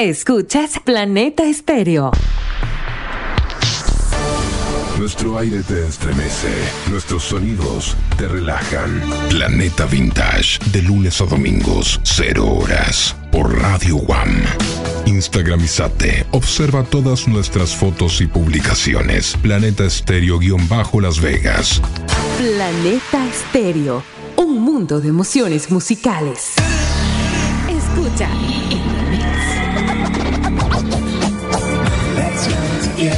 Escuchas Planeta Estéreo. Nuestro aire te estremece, nuestros sonidos te relajan. Planeta Vintage, de lunes a domingos, 0 horas, por Radio One. Instagramizate, observa todas nuestras fotos y publicaciones. Planeta Estéreo-Las Vegas. Planeta Estéreo, un mundo de emociones musicales. Escucha con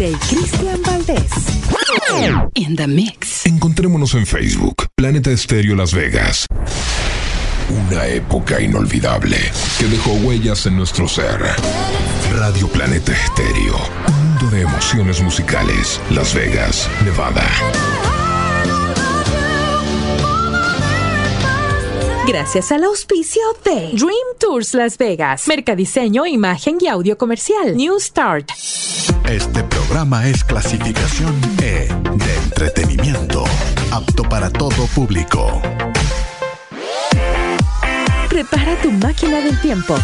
DJ Cristian Valdés. In the mix. Encontrémonos en Facebook, Planeta Estéreo Las Vegas. Una época inolvidable que dejó huellas en nuestro ser. Radio Planeta Estéreo, un mundo de emociones musicales. Las Vegas, Nevada. Gracias al auspicio de Dream Tours Las Vegas, Mercadiseño, Imagen y Audio Comercial, New Start. Este programa es clasificación E de entretenimiento, apto para todo público. Prepara tu máquina del tiempo.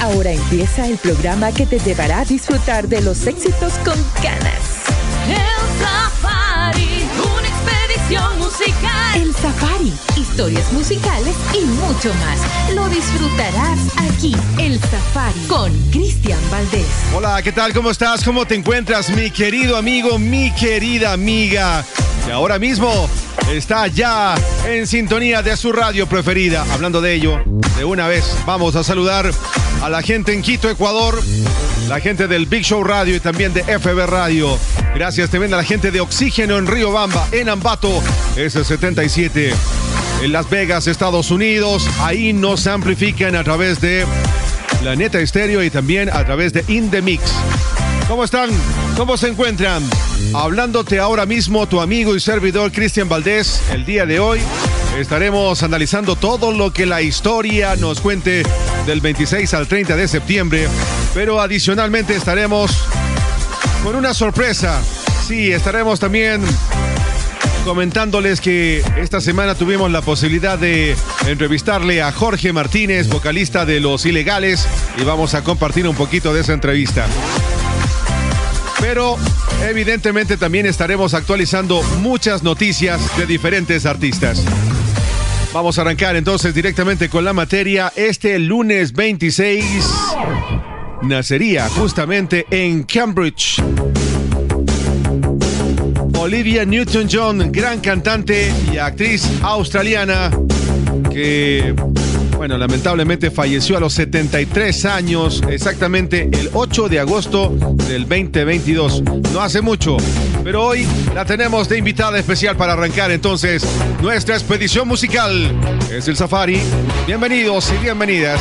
Ahora empieza el programa que te llevará a disfrutar de los éxitos con ganas. El Safari, una expedición musical el Safari, historias musicales y mucho más. Lo disfrutarás aquí, El Safari, con Cristian Valdés. Hola, ¿qué tal? ¿Cómo estás? ¿Cómo te encuentras, mi querido amigo, mi querida amiga? Y ahora mismo está ya en sintonía de su radio preferida. Hablando de ello, de una vez vamos a saludar a la gente en Quito, Ecuador, la gente del Big Show Radio y también de FB Radio. Gracias también a la gente de Oxígeno en Río Bamba, en Ambato, S77. En Las Vegas, Estados Unidos, ahí nos amplifican a través de la Neta Estéreo y también a través de In The Mix. ¿Cómo están? ¿Cómo se encuentran? Hablándote ahora mismo tu amigo y servidor Cristian Valdés, el día de hoy estaremos analizando todo lo que la historia nos cuente del 26 al 30 de septiembre, pero adicionalmente estaremos con una sorpresa. Sí, estaremos también comentándoles que esta semana tuvimos la posibilidad de entrevistarle a Jorge Martínez, vocalista de Los Ilegales, y vamos a compartir un poquito de esa entrevista. Pero evidentemente también estaremos actualizando muchas noticias de diferentes artistas. Vamos a arrancar entonces directamente con la materia. Este lunes 26 nacería justamente en Cambridge. Olivia Newton-John, gran cantante y actriz australiana que bueno, lamentablemente falleció a los 73 años, exactamente el 8 de agosto del 2022. No hace mucho, pero hoy la tenemos de invitada especial para arrancar entonces nuestra expedición musical. Es el Safari. Bienvenidos y bienvenidas.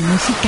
Musical.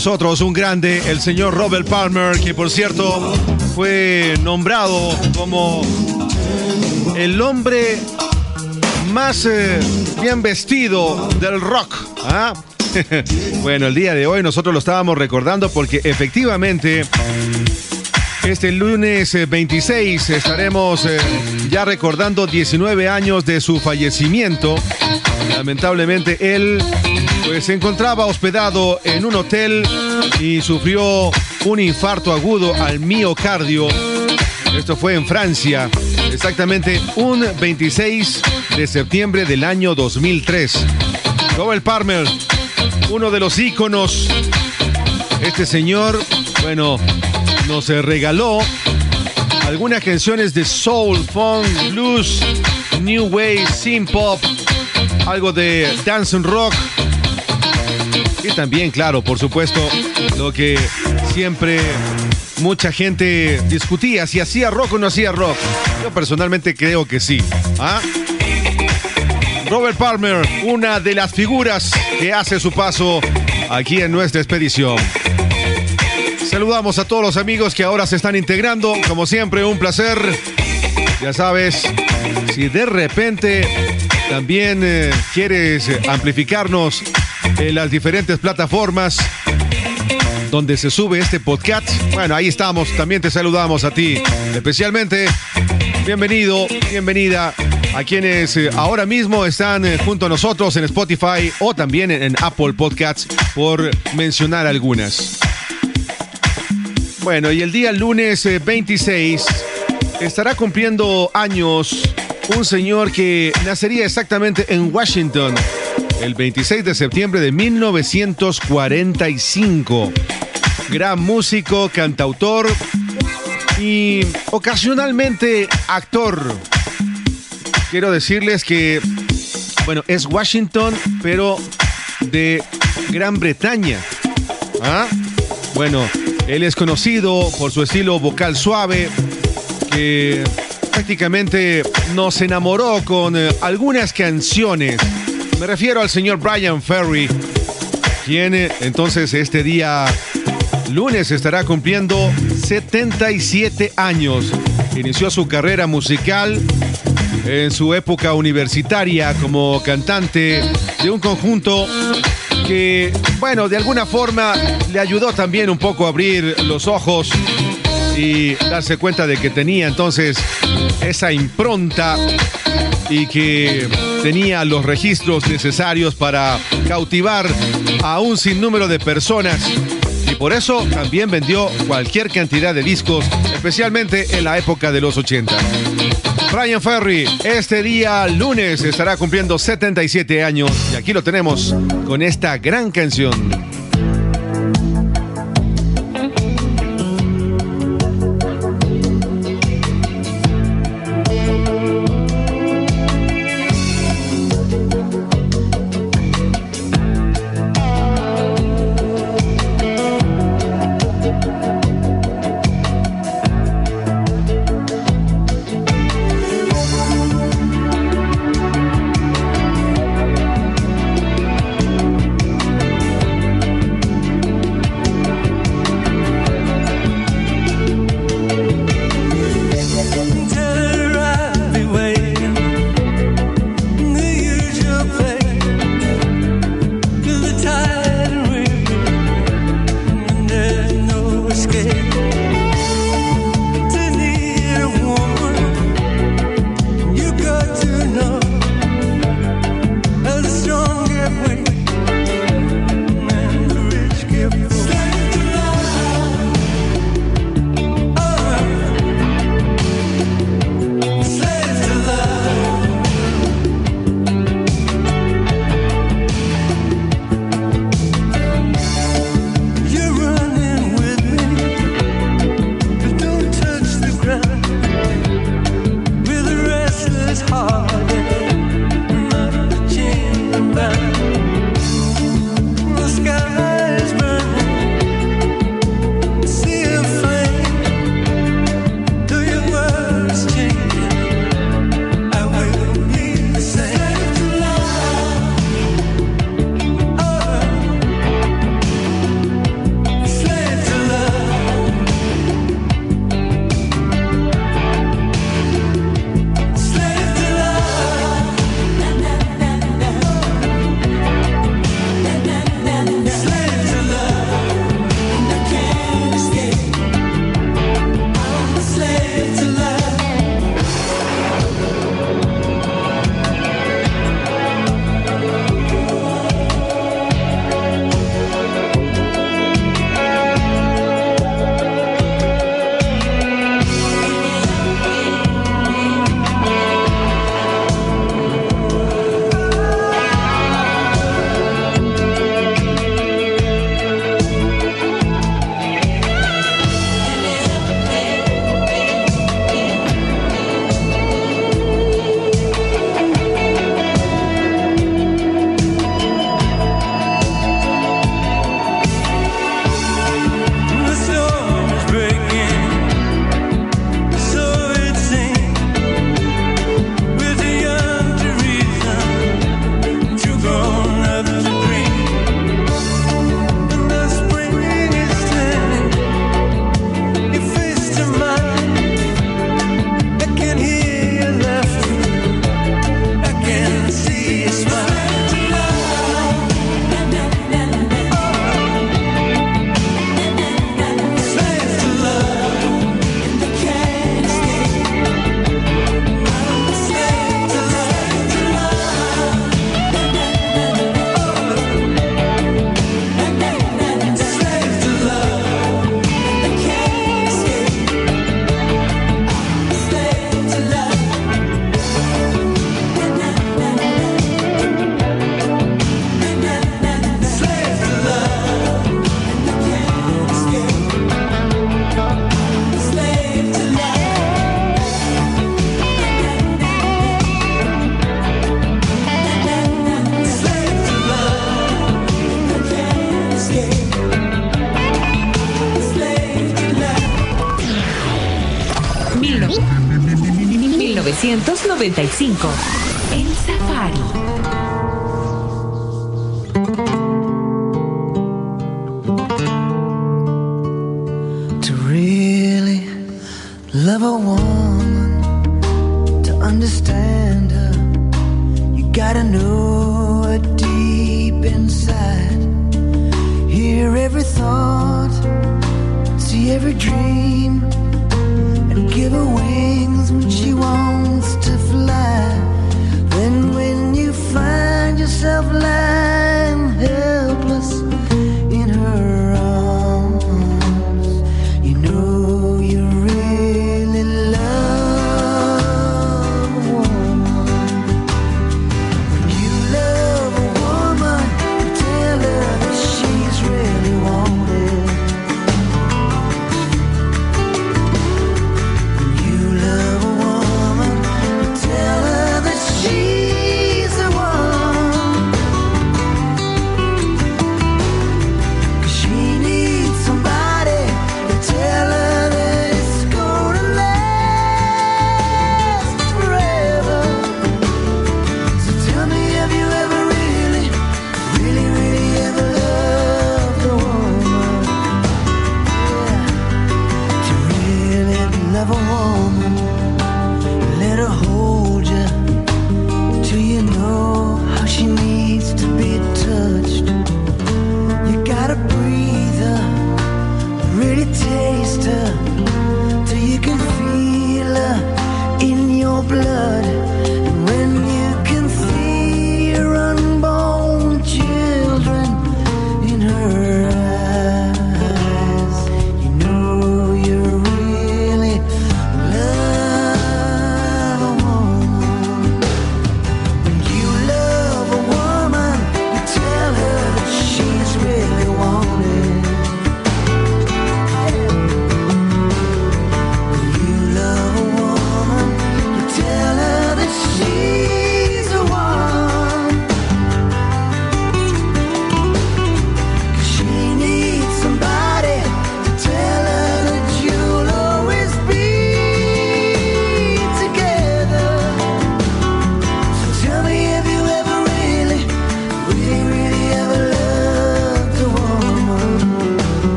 Nosotros un grande, el señor Robert Palmer, que por cierto fue nombrado como el hombre más eh, bien vestido del rock. ¿ah? bueno, el día de hoy nosotros lo estábamos recordando porque efectivamente este lunes 26 eh, estaremos eh, ya recordando 19 años de su fallecimiento. Lamentablemente él pues, se encontraba hospedado en un hotel y sufrió un infarto agudo al miocardio. Esto fue en Francia, exactamente un 26 de septiembre del año 2003. Robert Palmer, uno de los íconos. Este señor, bueno, nos regaló algunas canciones de soul, funk, blues, new wave, synth pop, algo de dance and rock. Y también, claro, por supuesto, lo que siempre mucha gente discutía, si hacía rock o no hacía rock. Yo personalmente creo que sí. ¿Ah? Robert Palmer, una de las figuras que hace su paso aquí en nuestra expedición. Saludamos a todos los amigos que ahora se están integrando. Como siempre, un placer. Ya sabes, si de repente también eh, quieres amplificarnos en las diferentes plataformas donde se sube este podcast, bueno, ahí estamos. También te saludamos a ti. Especialmente, bienvenido, bienvenida a quienes eh, ahora mismo están eh, junto a nosotros en Spotify o también en Apple Podcasts, por mencionar algunas. Bueno, y el día lunes 26 eh, estará cumpliendo años un señor que nacería exactamente en Washington el 26 de septiembre de 1945. Gran músico, cantautor y ocasionalmente actor. Quiero decirles que, bueno, es Washington, pero de Gran Bretaña. ¿Ah? Bueno, él es conocido por su estilo vocal suave, que prácticamente nos enamoró con eh, algunas canciones. Me refiero al señor Brian Ferry, quien entonces este día lunes estará cumpliendo 77 años. Inició su carrera musical en su época universitaria como cantante de un conjunto que, bueno, de alguna forma le ayudó también un poco a abrir los ojos y darse cuenta de que tenía entonces esa impronta y que tenía los registros necesarios para cautivar a un sinnúmero de personas y por eso también vendió cualquier cantidad de discos, especialmente en la época de los 80. Brian Ferry, este día lunes estará cumpliendo 77 años y aquí lo tenemos con esta gran canción.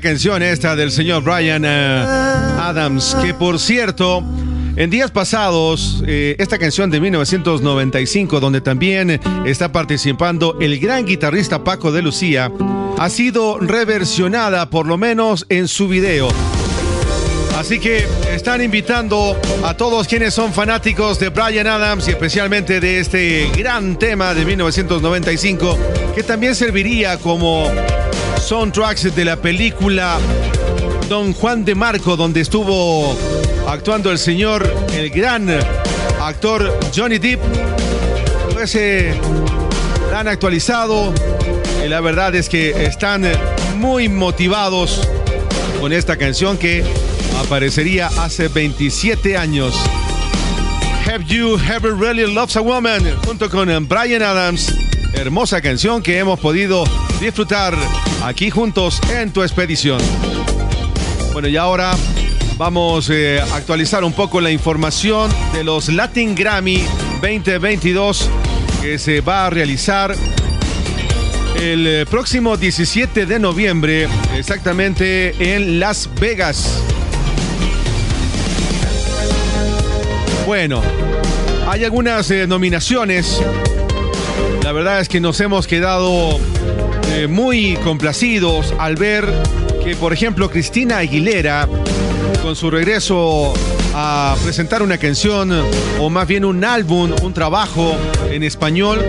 Canción esta del señor Brian eh, Adams, que por cierto, en días pasados, eh, esta canción de 1995, donde también está participando el gran guitarrista Paco de Lucía, ha sido reversionada, por lo menos en su video. Así que están invitando a todos quienes son fanáticos de Brian Adams y especialmente de este gran tema de 1995, que también serviría como soundtracks de la película Don Juan de Marco, donde estuvo actuando el señor, el gran actor Johnny Depp. Pues la han actualizado y la verdad es que están muy motivados con esta canción que aparecería hace 27 años. Have You Ever Really Loved a Woman? junto con Brian Adams. Hermosa canción que hemos podido disfrutar aquí juntos en tu expedición. Bueno, y ahora vamos eh, a actualizar un poco la información de los Latin Grammy 2022 que se va a realizar el eh, próximo 17 de noviembre, exactamente en Las Vegas. Bueno, hay algunas eh, nominaciones. La verdad es que nos hemos quedado eh, muy complacidos al ver que, por ejemplo, Cristina Aguilera, con su regreso a presentar una canción, o más bien un álbum, un trabajo en español,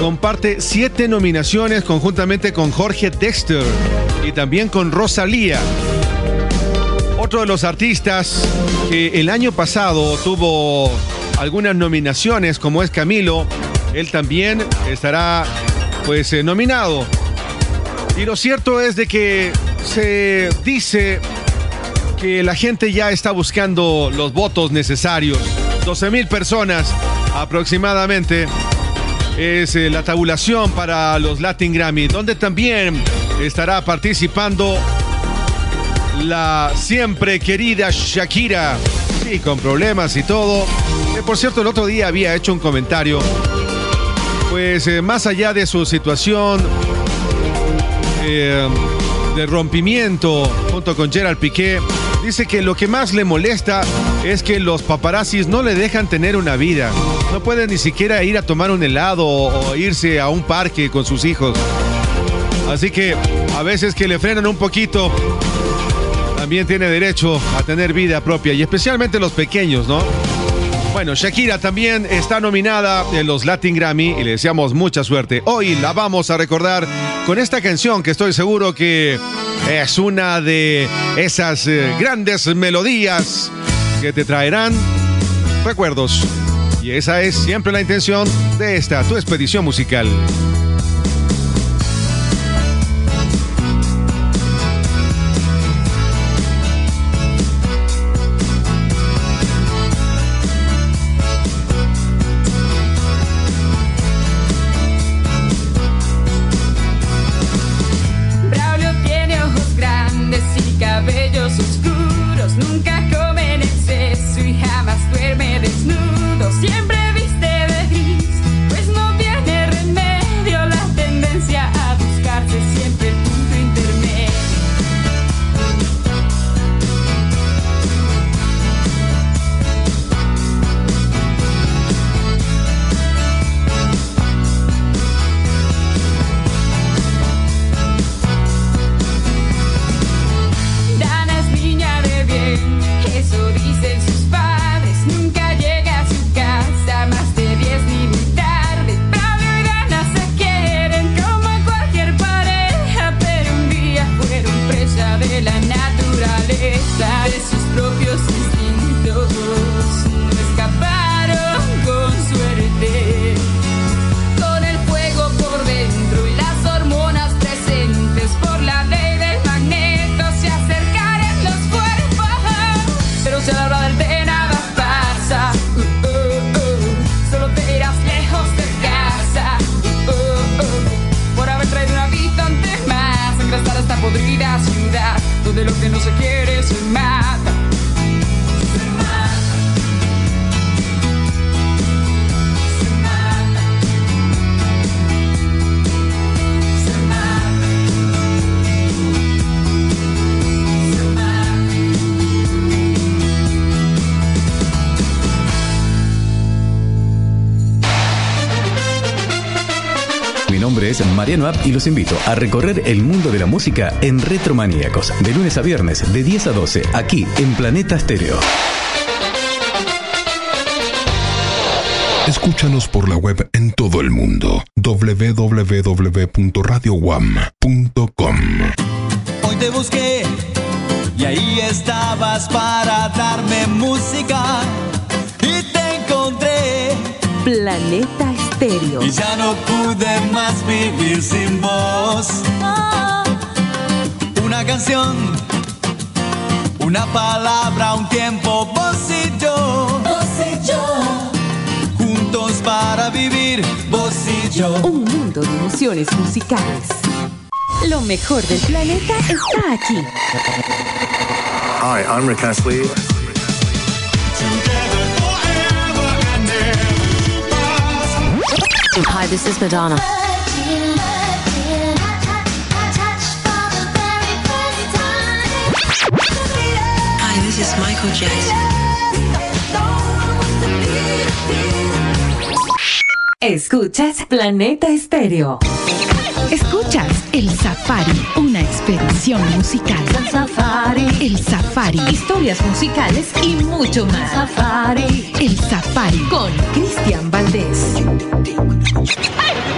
comparte siete nominaciones conjuntamente con Jorge Dexter y también con Rosalía. Otro de los artistas que el año pasado tuvo algunas nominaciones, como es Camilo, él también estará pues eh, nominado. Y lo cierto es de que se dice que la gente ya está buscando los votos necesarios. 12 mil personas aproximadamente es eh, la tabulación para los Latin Grammy, donde también estará participando la siempre querida Shakira. Sí, con problemas y todo. Por cierto, el otro día había hecho un comentario. Pues eh, más allá de su situación eh, de rompimiento junto con Gerald Piqué, dice que lo que más le molesta es que los paparazzis no le dejan tener una vida. No puede ni siquiera ir a tomar un helado o, o irse a un parque con sus hijos. Así que a veces que le frenan un poquito, también tiene derecho a tener vida propia y especialmente los pequeños, ¿no? Bueno, Shakira también está nominada en los Latin Grammy y le deseamos mucha suerte. Hoy la vamos a recordar con esta canción que estoy seguro que es una de esas eh, grandes melodías que te traerán recuerdos. Y esa es siempre la intención de esta, tu expedición musical. App y los invito a recorrer el mundo de la música en Retromaníacos, de lunes a viernes, de 10 a 12, aquí en Planeta Stereo. Escúchanos por la web en todo el mundo. www.radioguam.com Hoy te busqué y ahí estabas para darme música y te encontré Planeta Estéreo. y ya no pude más vivir sin vos. Una canción, una palabra, un tiempo, vos y yo. Vos y yo. Juntos para vivir, vos y yo. Un mundo de emociones musicales. Lo mejor del planeta está aquí. Hi, I'm Rick Astley. Hi, this is Madonna. Hi, this is Michael Jackson. Escuchas Planeta Estéreo. Escuchas El Safari, una expedición musical. El Safari. El Safari, Historias musicales y mucho más. Safari. El Safari. Con Cristian Valdés. Desde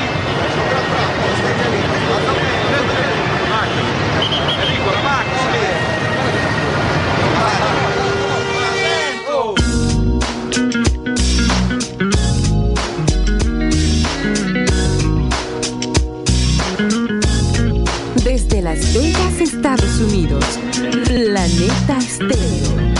Las Vegas, Estados Unidos. Planeta Estéreo.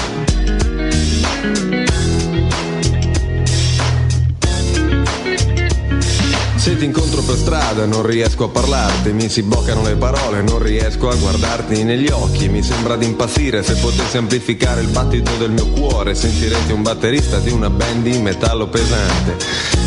Se ti incontro per strada non riesco a parlarti, mi si bloccano le parole, non riesco a guardarti negli occhi, mi sembra di impazzire se potessi amplificare il battito del mio cuore, sentirete un batterista di una band di metallo pesante.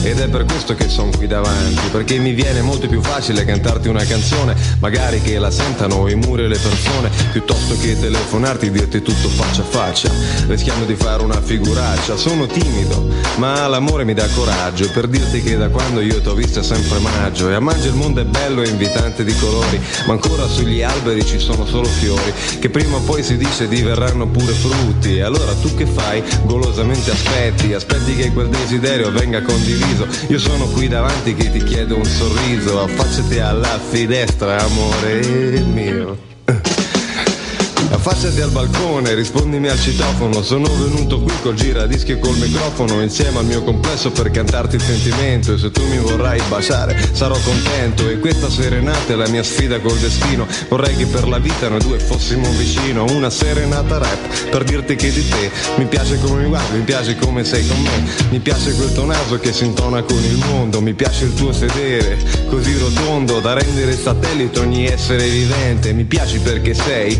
Ed è per questo che sono qui davanti, perché mi viene molto più facile cantarti una canzone, magari che la sentano i muri e le persone, piuttosto che telefonarti e dirti tutto faccia a faccia, rischiando di fare una figuraccia. Sono timido, ma l'amore mi dà coraggio per dirti che da quando io t'ho vista è sempre maggio e a maggio il mondo è bello e invitante di colori, ma ancora sugli alberi ci sono solo fiori, che prima o poi si dice diverranno pure frutti. E allora tu che fai? Golosamente aspetti, aspetti che quel desiderio venga condiviso. Io sono qui davanti che ti chiedo un sorriso, affacciati alla finestra, amore mio. Affacciati al balcone, rispondimi al citofono. Sono venuto qui col giradischi e col microfono Insieme al mio complesso per cantarti il sentimento. E se tu mi vorrai baciare sarò contento. E questa serenata è la mia sfida col destino. Vorrei che per la vita noi due fossimo vicino. Una serenata rap per dirti che di te Mi piace come mi guardi, mi piace come sei con me. Mi piace quel tuo naso che si intona con il mondo. Mi piace il tuo sedere così rotondo Da rendere satellite ogni essere vivente. Mi piaci perché sei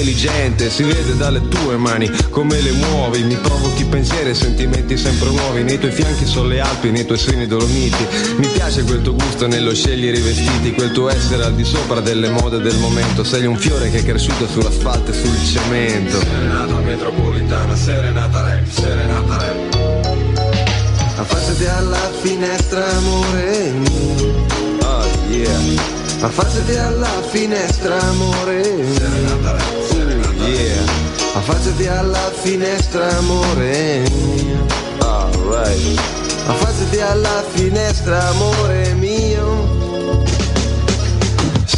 intelligente Si vede dalle tue mani come le muovi Mi provochi pensieri e sentimenti sempre nuovi Nei tuoi fianchi sono le Alpi, nei tuoi seni dolomiti Mi piace quel tuo gusto nello scegliere i vestiti Quel tuo essere al di sopra delle mode del momento Sei un fiore che è cresciuto sull'asfalto e sul cemento. Serenata metropolitana, serenata rap, serenata rap. Affacciati alla finestra amore mio. Oh yeah. Affacciati alla finestra amore Serenata yeah Affacciati alla finestra amore. Mio Alright Affacciati alla finestra amore mio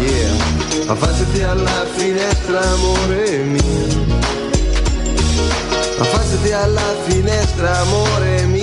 yeah. Affacciati alla finestra, amore mio. Affacciati alla finestra, amore mio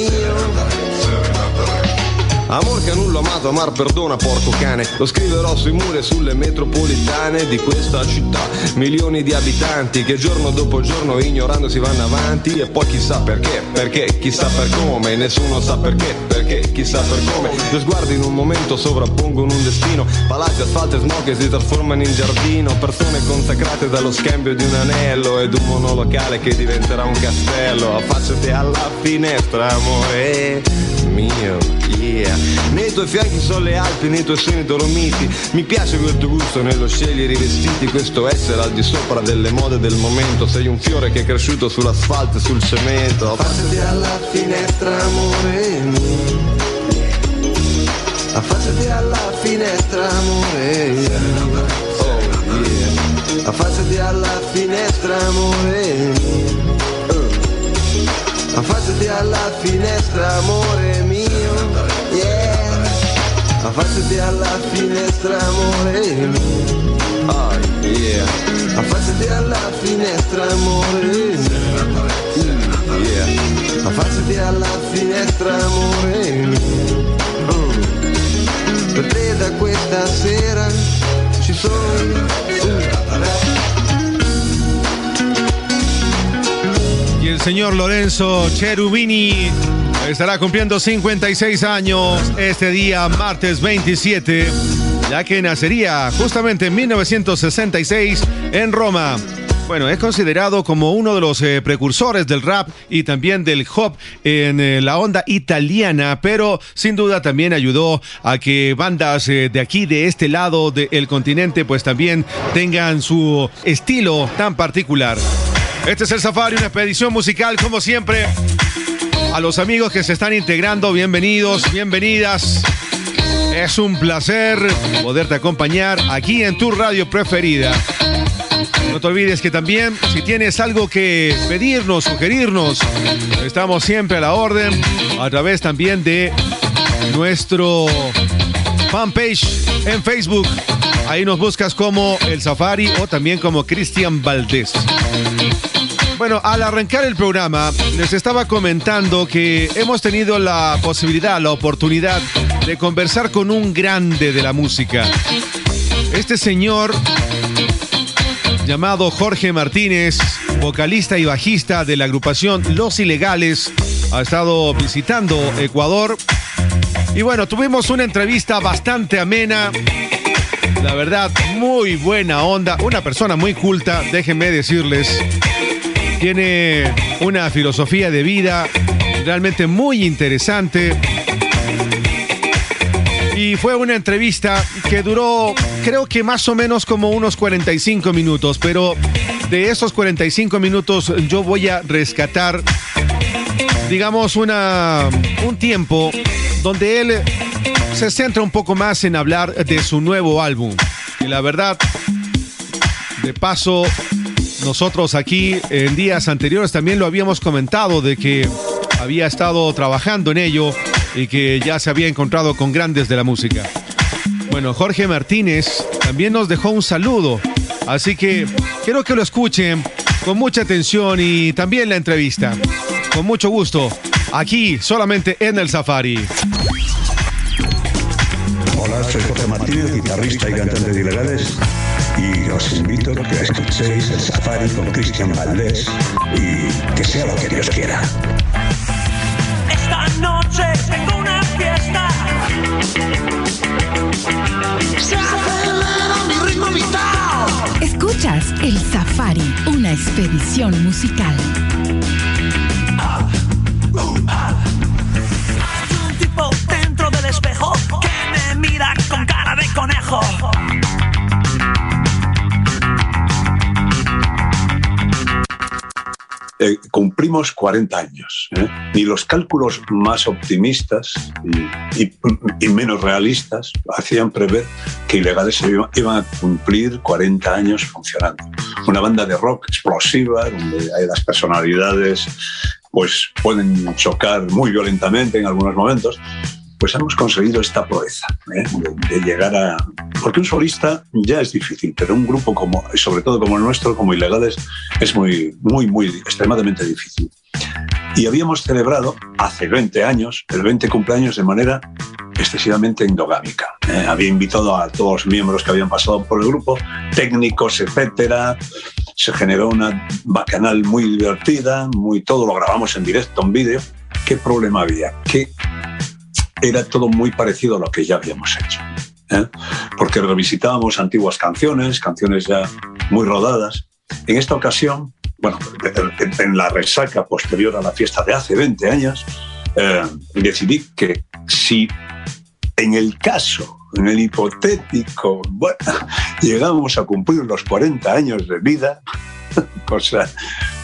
Amor che nulla amato, amar perdona, porco cane. Lo scriverò sui muri e sulle metropolitane di questa città. Milioni di abitanti che giorno dopo giorno ignorando si vanno avanti. E poi chissà perché, perché, chissà per come. Nessuno sa perché, perché, chissà per come. Due sguardi in un momento sovrappongono un destino. Palazzi, asfalto e smog che si trasformano in giardino. Persone consacrate dallo scambio di un anello ed un monolocale che diventerà un castello. Affacciati alla finestra, amore mio, yeah. Nei tuoi fianchi sono le Alpi, nei tuoi seni Dolomiti. Mi piace quel tuo gusto nello scegliere i vestiti, questo essere al di sopra delle mode del momento. Sei un fiore che è cresciuto sull'asfalto e sul cemento. Passati alla finestra, amore mio. Affacciati alla finestra, amore. Oh, yeah. Affacciati alla finestra, amore mio. Affacciati alla finestra, amore mio. Affacciati alla finestra, amore mio. Oh, yeah. Affacciati alla finestra, amore mio. Yeah. Affacciati alla finestra, amore mio. Mm. Per te da questa sera ci sono io. Y el señor Lorenzo Cherubini estará cumpliendo 56 años este día, martes 27, ya que nacería justamente en 1966 en Roma. Bueno, es considerado como uno de los eh, precursores del rap y también del hop en eh, la onda italiana, pero sin duda también ayudó a que bandas eh, de aquí, de este lado del continente, pues también tengan su estilo tan particular. Este es el Safari, una expedición musical como siempre. A los amigos que se están integrando, bienvenidos, bienvenidas. Es un placer poderte acompañar aquí en tu radio preferida. No te olvides que también si tienes algo que pedirnos, sugerirnos, estamos siempre a la orden a través también de nuestro fanpage en Facebook. Ahí nos buscas como El Safari o también como Cristian Valdés. Bueno, al arrancar el programa, les estaba comentando que hemos tenido la posibilidad, la oportunidad de conversar con un grande de la música. Este señor, llamado Jorge Martínez, vocalista y bajista de la agrupación Los Ilegales, ha estado visitando Ecuador. Y bueno, tuvimos una entrevista bastante amena. La verdad, muy buena onda. Una persona muy culta, déjenme decirles tiene una filosofía de vida realmente muy interesante. Y fue una entrevista que duró, creo que más o menos como unos 45 minutos, pero de esos 45 minutos yo voy a rescatar, digamos, una, un tiempo donde él se centra un poco más en hablar de su nuevo álbum. Y la verdad, de paso, nosotros aquí en días anteriores también lo habíamos comentado de que había estado trabajando en ello y que ya se había encontrado con grandes de la música. Bueno, Jorge Martínez también nos dejó un saludo, así que quiero que lo escuchen con mucha atención y también la entrevista. Con mucho gusto, aquí solamente en el Safari. Hola, soy Jorge Martínez, guitarrista y cantante de Ilegales. Y os invito a que escuchéis el Safari con Cristian Valdés y que sea lo que Dios quiera. Esta noche tengo una fiesta. Se acelera mi ritmo vital. Escuchas El Safari, una expedición musical. Hay un tipo dentro del espejo que me mira con cara de conejo. Eh, cumplimos 40 años. ¿eh? Ni los cálculos más optimistas y, y- menos realistas hacían prever que Ilegales iban a cumplir 40 años funcionando. Una banda de rock explosiva, donde hay las personalidades pues, pueden chocar muy violentamente en algunos momentos, pues hemos conseguido esta proeza ¿eh? de, llegar a... Porque un solista ya es difícil, pero un grupo como, sobre todo como el nuestro, como Ilegales, es muy, muy, muy extremadamente difícil. Y habíamos celebrado hace 20 años, el 20 cumpleaños de manera excesivamente endogámica. ¿eh? Había invitado a todos los miembros que habían pasado por el grupo, técnicos, etcétera. Se generó una bacanal muy divertida, muy todo lo grabamos en directo, en vídeo. ¿Qué problema había? Que era todo muy parecido a lo que ya habíamos hecho. ¿eh? Porque revisitábamos antiguas canciones, canciones ya muy rodadas. En esta ocasión, bueno, en- la resaca posterior a la fiesta de hace 20 años, eh, decidí que si en el caso, en el hipotético, bueno, llegamos a cumplir los 40 años de vida, o sea,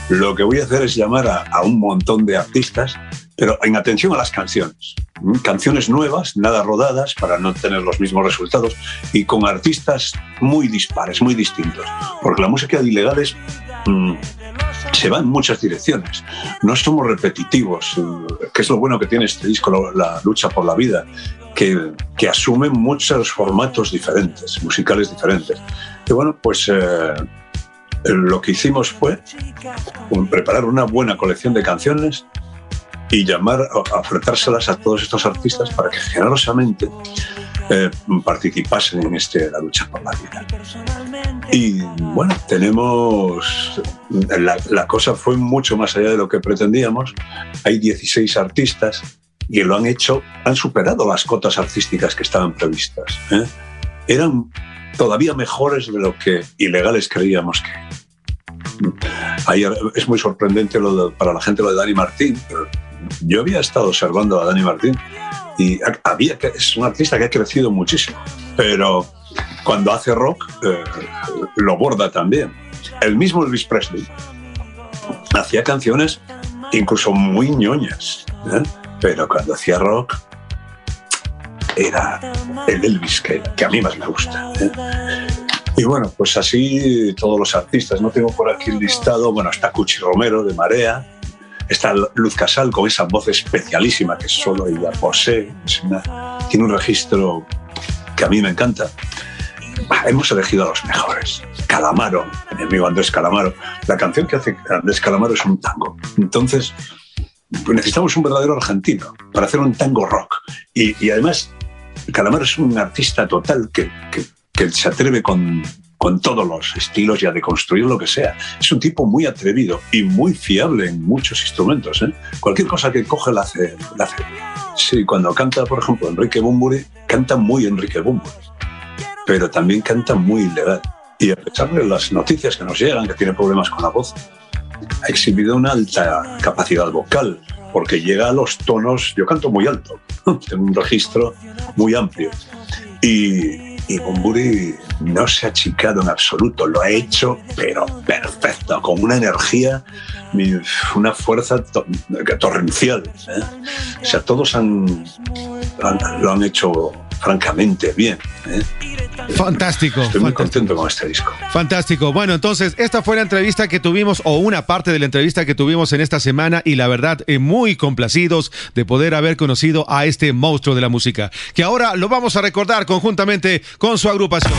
lo que voy a hacer es llamar a, a un montón de artistas, pero en atención a las canciones. Canciones nuevas, nada rodadas, para no tener los mismos resultados, y con artistas muy dispares, muy distintos. Porque la música de ilegales mm, se va en muchas direcciones. No somos repetitivos, eh, que es lo bueno que tiene este disco, la lucha por la vida, que, que asume muchos formatos diferentes, musicales diferentes. Y bueno, pues eh, lo que hicimos fue preparar una buena colección de canciones y llamar, a- a ofrecérselas a todos estos artistas para que generosamente eh, participasen en este, la lucha por la vida. Y bueno, tenemos. La, la cosa fue mucho más allá de lo que pretendíamos. Hay 16 artistas y lo han hecho, han superado las cotas artísticas que estaban previstas. ¿eh? Eran todavía mejores de lo que ilegales creíamos que. Ayer es muy sorprendente lo de- para la gente lo de Dani Martín. pero Yo había estado observando a Dani Martín y ha- había que, es un artista que ha crecido muchísimo, pero cuando hace rock eh, lo borda también. El mismo Elvis Presley hacía canciones incluso muy ñoñas, ¿eh? pero cuando hacía rock era el Elvis que, a mí más me gusta. ¿eh? Y bueno, pues así todos los artistas. No tengo por aquí listado. Bueno, está Cuchi Romero de Marea, está Luz Casal con esa voz especialísima que solo ella posee. Tiene un registro que a mí me encanta. Hemos elegido a los mejores. Calamaro, mi amigo Andrés Calamaro. La canción que hace Andrés Calamaro es un tango. Entonces, necesitamos un verdadero argentino para hacer un tango rock. Y, además, Calamaro es un artista total que se atreve con, con todos los estilos y a deconstruir lo que sea. Es un tipo muy atrevido y muy fiable en muchos instrumentos. ¿eh? Cualquier cosa que coge la hace, la hace. Sí, cuando canta, por ejemplo, Enrique Bumburi, canta muy Enrique Bumburi, pero también canta muy ilegal. Y a pesar de las noticias que nos llegan, que tiene problemas con la voz, ha exhibido una alta capacidad vocal, porque llega a los tonos, yo canto muy alto, tengo un registro muy amplio. Y, y Bumburi no se ha achicado en absoluto, lo ha hecho, pero perfecto, con una energía, una fuerza to- torrencial. ¿eh? O sea, todos han- lo han hecho francamente bien. ¿eh? Fantástico. Estoy muy contento con este disco. Fantástico. Bueno, entonces, esta fue la entrevista que tuvimos, o una parte de la entrevista que tuvimos en esta semana, y la verdad, eh, muy complacidos de poder haber conocido a este monstruo de la música, que ahora lo vamos a recordar conjuntamente con su agrupación.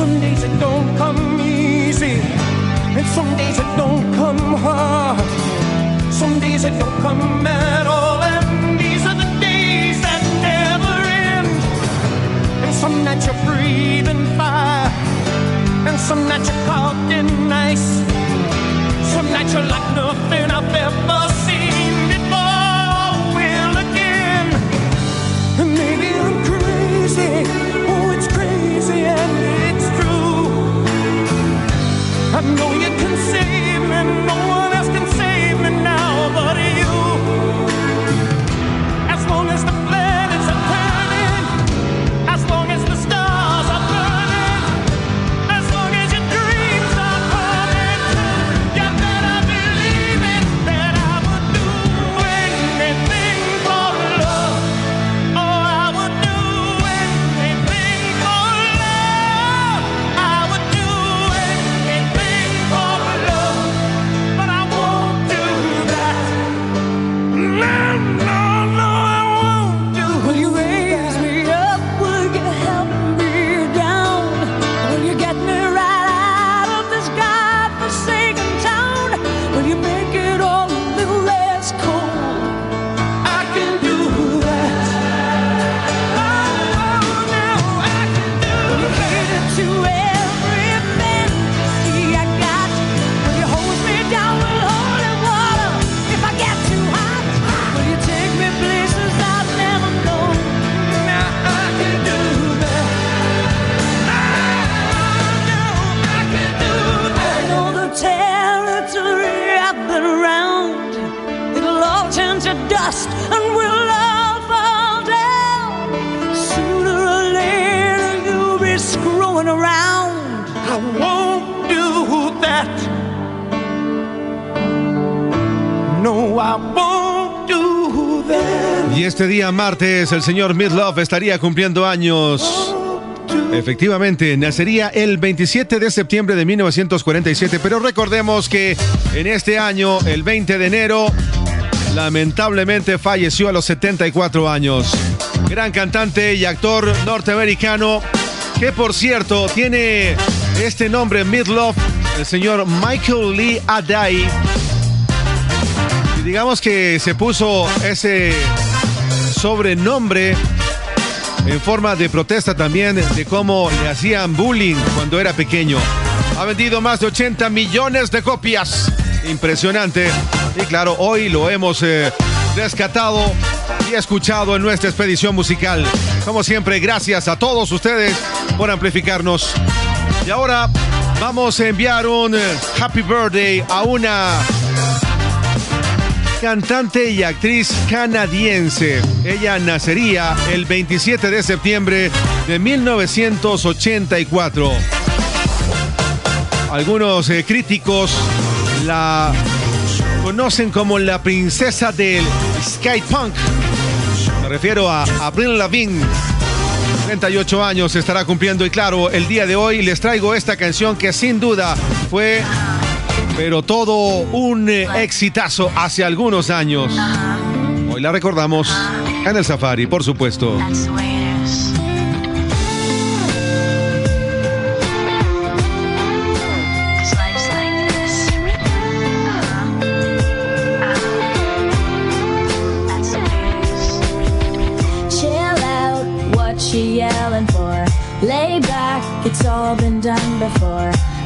Some days it don't come easy, and some days it don't come hard. Some days it don't come at all, and these are the days that never end. And some nights you're breathing fire, and some nights you're caught in ice. Some nights you're like nothing I've ever seen before. Will again. And maybe I'm crazy. Oh, it's crazy and save me. No one este día martes el señor Midlove estaría cumpliendo años. Efectivamente, nacería el 27 de septiembre de 1947, pero recordemos que en este año, el 20 de enero, lamentablemente falleció a los 74 años. Gran cantante y actor norteamericano, que por cierto tiene este nombre Midlove, el señor Michael Lee Adai. Y digamos que se puso ese sobrenombre en forma de protesta también de cómo le hacían bullying cuando era pequeño. Ha vendido más de 80 millones de copias. Impresionante. Y claro, hoy lo hemos eh, rescatado y escuchado en nuestra expedición musical. Como siempre, gracias a todos ustedes por amplificarnos. Y ahora vamos a enviar un eh, happy birthday a una cantante y actriz canadiense. Ella nacería el 27 de septiembre de 1984. Algunos eh, críticos la conocen como la princesa del skate punk. Me refiero a Avril Lavigne. 38 años estará cumpliendo y claro, el día de hoy les traigo esta canción que sin duda fue pero todo un eh, exitazo hace algunos años. Hoy la recordamos en el Safari, por supuesto. Lay back, it's all been done before.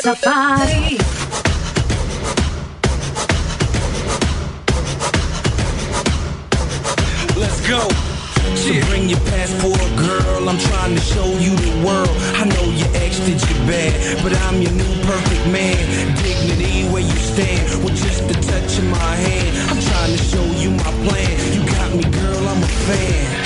safari. Let's go. So bring your passport, girl. I'm trying to show you the world. I know your ex did you bad, but I'm your new perfect man. Dignity where you stand with just the touch of my hand. I'm trying to show you my plan. You got me, girl. I'm a fan.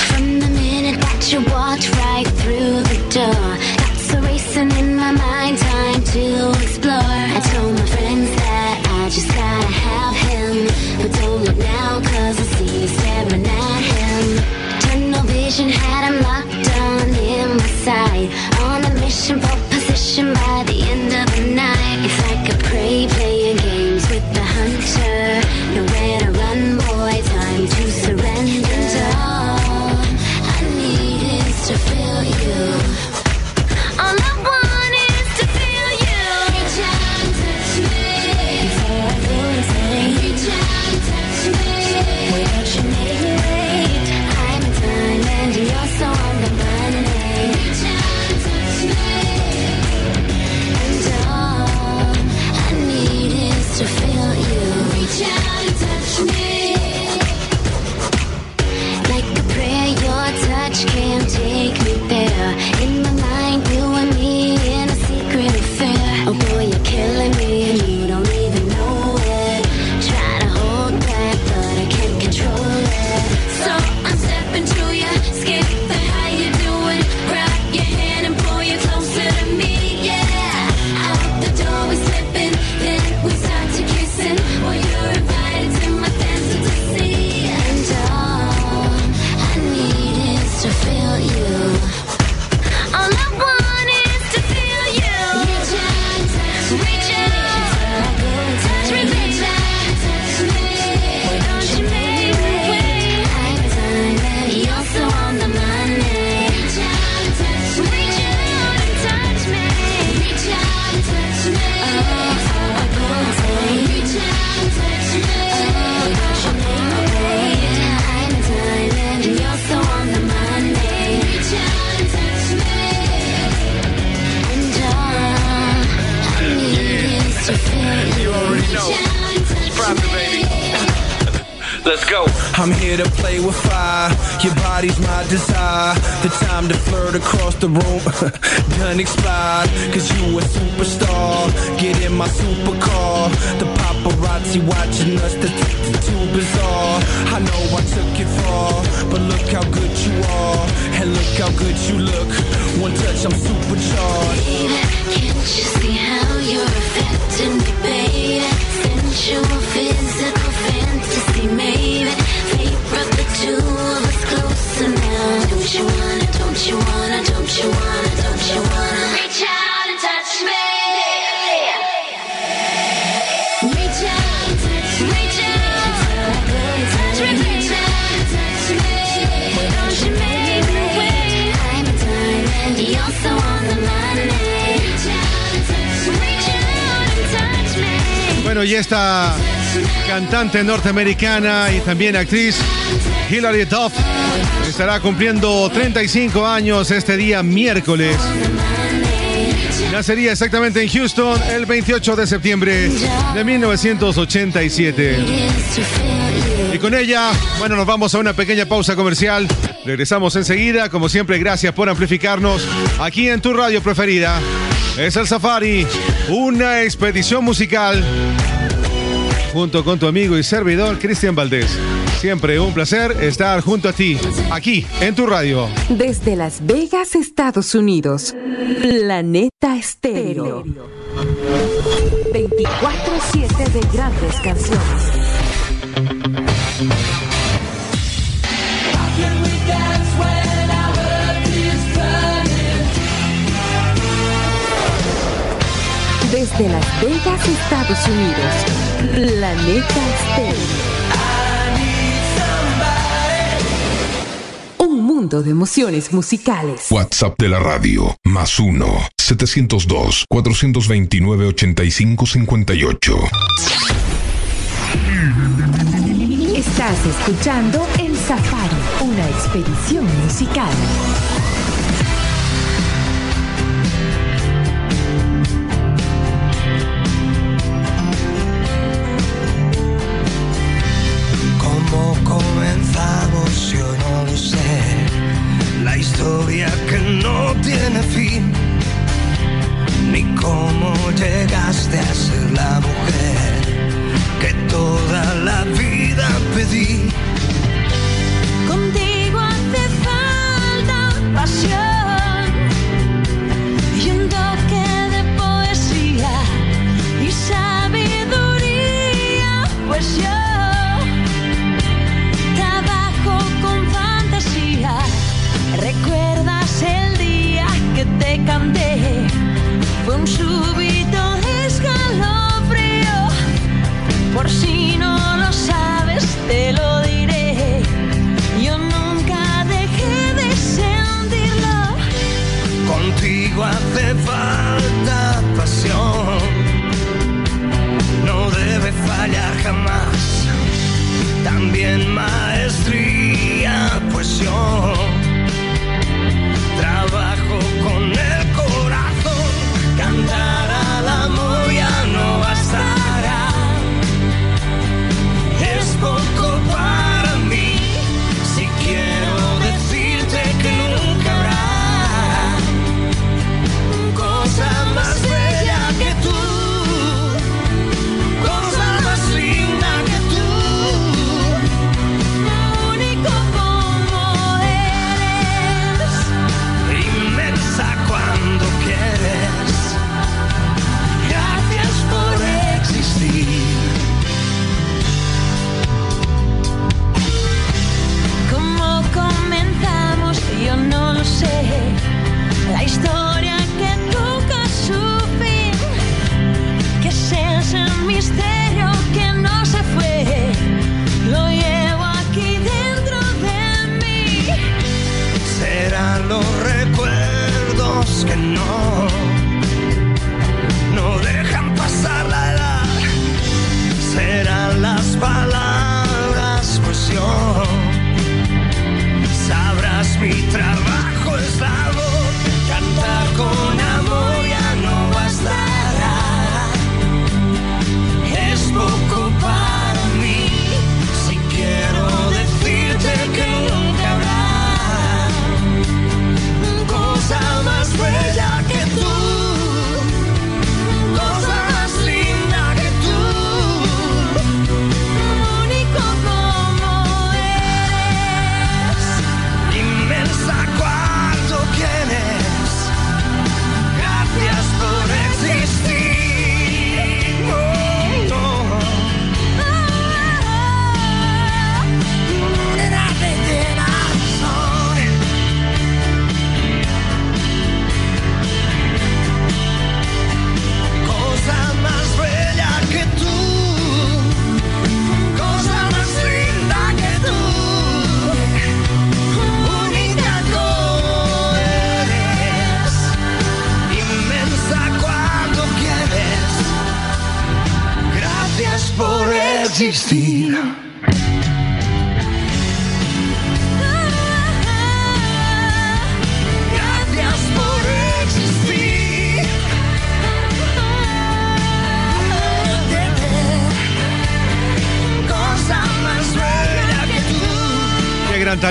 Bueno, y esta cantante norteamericana y también actriz, Hilary Duff, estará cumpliendo 35 años este día miércoles. Nacería exactamente en Houston el 28 de septiembre de 1987. Y con ella, bueno, nos vamos a una pequeña pausa comercial. Regresamos enseguida. Como siempre, gracias por amplificarnos aquí en tu radio preferida. Es el Safari, una expedición musical junto con tu amigo y servidor Cristian Valdés. Siempre un placer estar junto a ti, aquí en tu radio. Desde Las Vegas, Estados Unidos, Planeta Estéreo. 24-7 de grandes canciones. desde Las Vegas, Estados Unidos. Planeta Estéreo. Un mundo de emociones musicales. WhatsApp de la radio, más 1-702-429-8558. Estás escuchando El Safari, una expedición musical.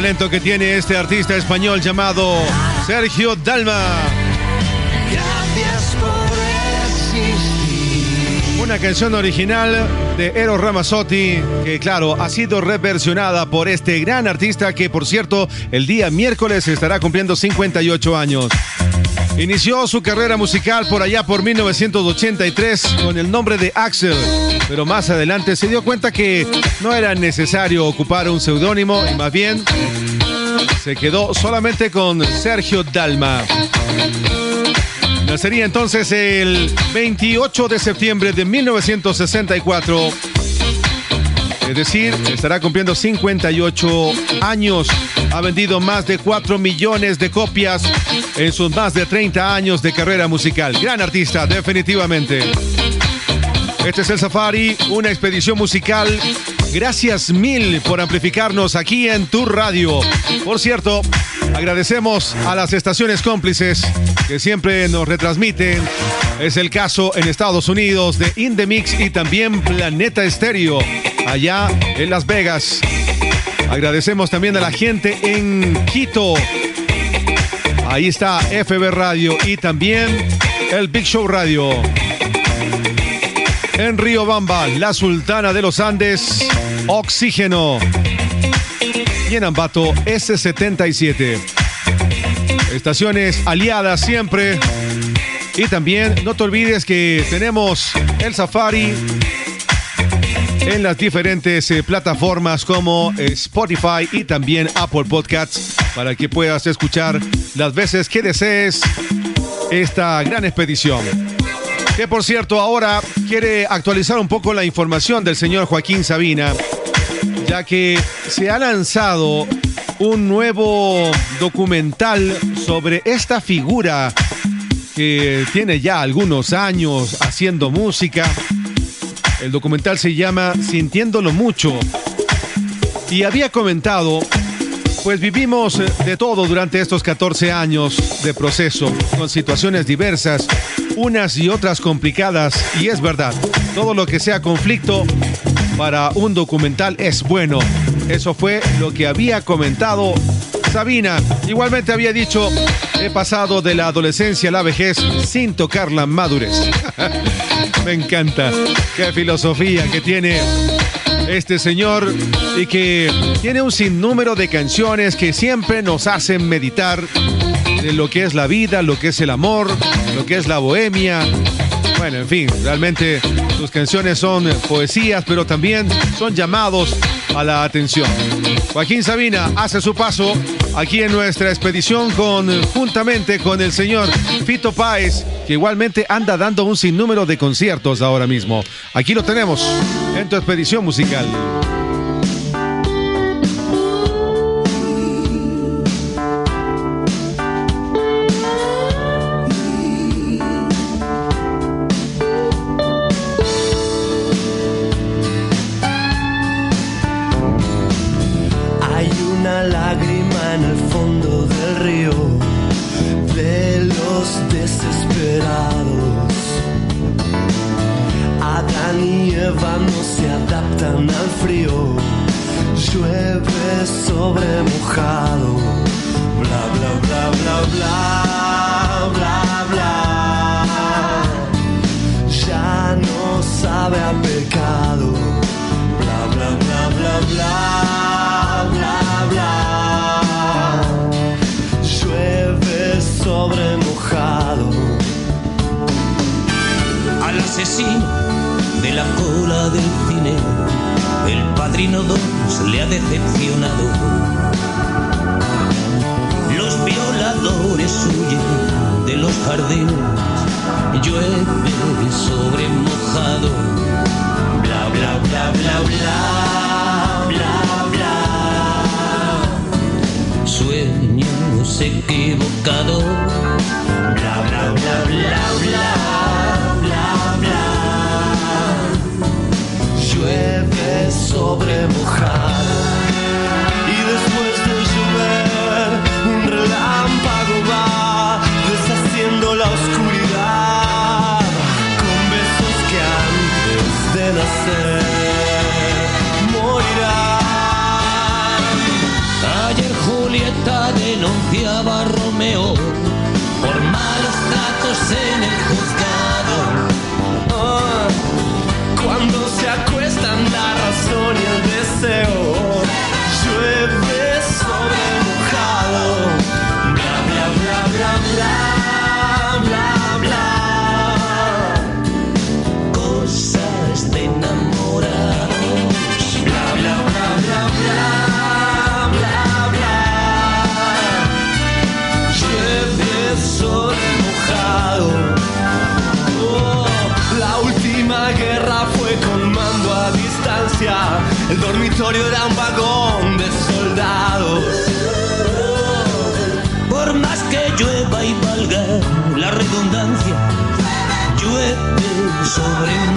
Talento que tiene este artista español llamado Sergio Dalma. Gracias por existir. Una canción original de Eros Ramazzotti que claro ha sido reversionada por este gran artista que por cierto el día miércoles estará cumpliendo 58 años. Inició su carrera musical por allá por 1983 con el nombre de Axel, pero más adelante se dio cuenta que no era necesario ocupar un seudónimo y más bien se quedó solamente con Sergio Dalma. Nacería entonces el 28 de septiembre de 1964. Es decir, estará cumpliendo 58 años. Ha vendido más de 4 millones de copias en sus más de 30 años de carrera musical. Gran artista, definitivamente. Este es el Safari, una expedición musical. Gracias mil por amplificarnos aquí en tu radio. Por cierto, agradecemos a las estaciones cómplices que siempre nos retransmiten. Es el caso en Estados Unidos de Indemix y también Planeta Estéreo, allá en Las Vegas. Agradecemos también a la gente en Quito. Ahí está FB Radio y también el Big Show Radio. En Río Bamba, la Sultana de los Andes, Oxígeno. Y en Ambato, S77. Estaciones aliadas siempre. Y también no te olvides que tenemos el Safari en las diferentes eh, plataformas como eh, Spotify y también Apple Podcasts para que puedas escuchar las veces que desees esta gran expedición. Que por cierto ahora quiere actualizar un poco la información del señor Joaquín Sabina, ya que se ha lanzado un nuevo documental sobre esta figura que tiene ya algunos años haciendo música. El documental se llama Sintiéndolo mucho. Y había comentado, pues vivimos eh, de todo durante estos 14 años de proceso, con situaciones diversas, unas y otras complicadas, y es verdad, todo lo que sea conflicto para un documental es bueno. Eso fue lo que había comentado Sabina. Igualmente había dicho, he pasado de la adolescencia a la vejez sin tocar la madurez. Me encanta. Qué filosofía que tiene este señor y que tiene un sinnúmero de canciones que siempre nos hacen meditar de lo que es la vida, lo que es el amor, lo que es la bohemia. Bueno, en fin, realmente sus canciones son poesías, pero también son llamados a la atención. Joaquín Sabina hace su paso aquí en nuestra expedición con juntamente con el señor Fito Páez, que igualmente anda dando un sinnúmero de conciertos ahora mismo. Aquí lo tenemos en tu expedición musical. out in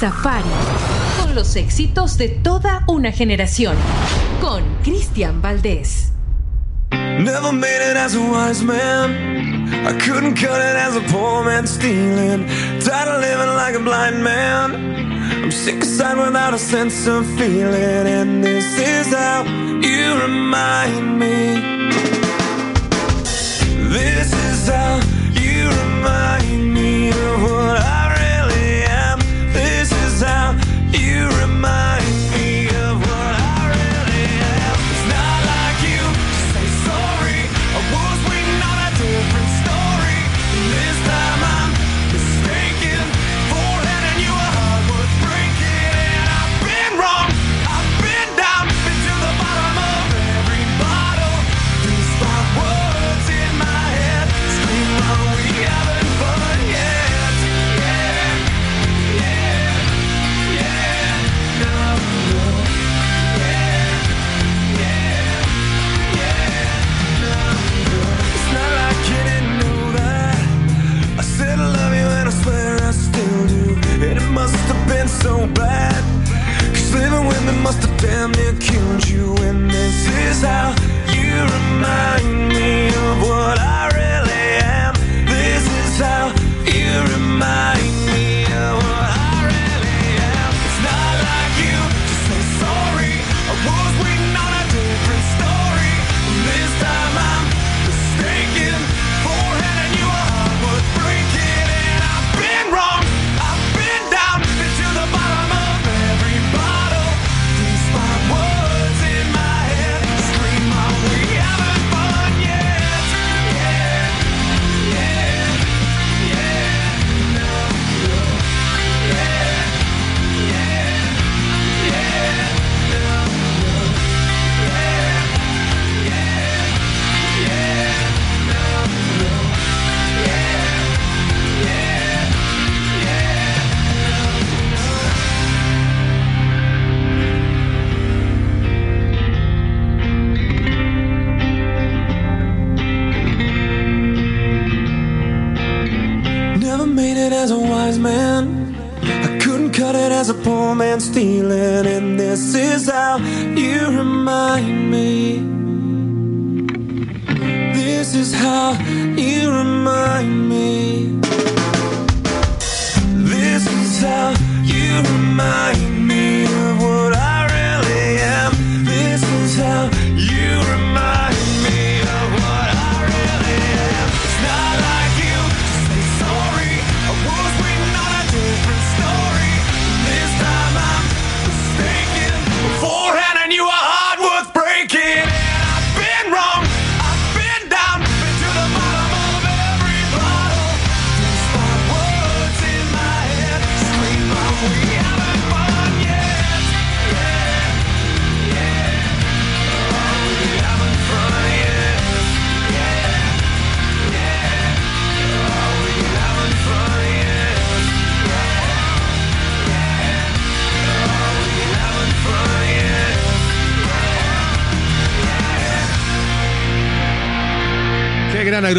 Safari, con los éxitos de toda una generación, con Cristian Valdés. Never made it as a wise man. I couldn't cut it as a poor man stealing. Tired of living like a blind man. I'm sick aside without a sense of feeling. And this is how you remind me. This is how.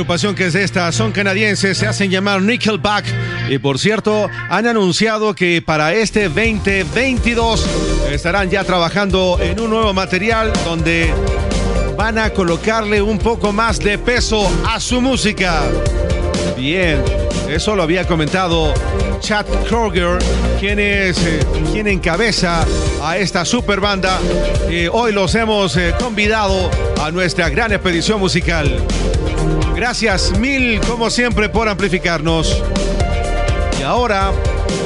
Agrupación que es esta. Son canadienses, se hacen llamar Nickelback. Y por cierto, han anunciado que para este 2022 estarán ya trabajando en un nuevo material donde van a colocarle un poco más de peso a su música. Bien, eso lo había comentado Chad Kroger, quien es eh, quien encabeza a esta super banda. que hoy los hemos eh, convidado a nuestra gran expedición musical. Gracias mil, como siempre, por amplificarnos. Y ahora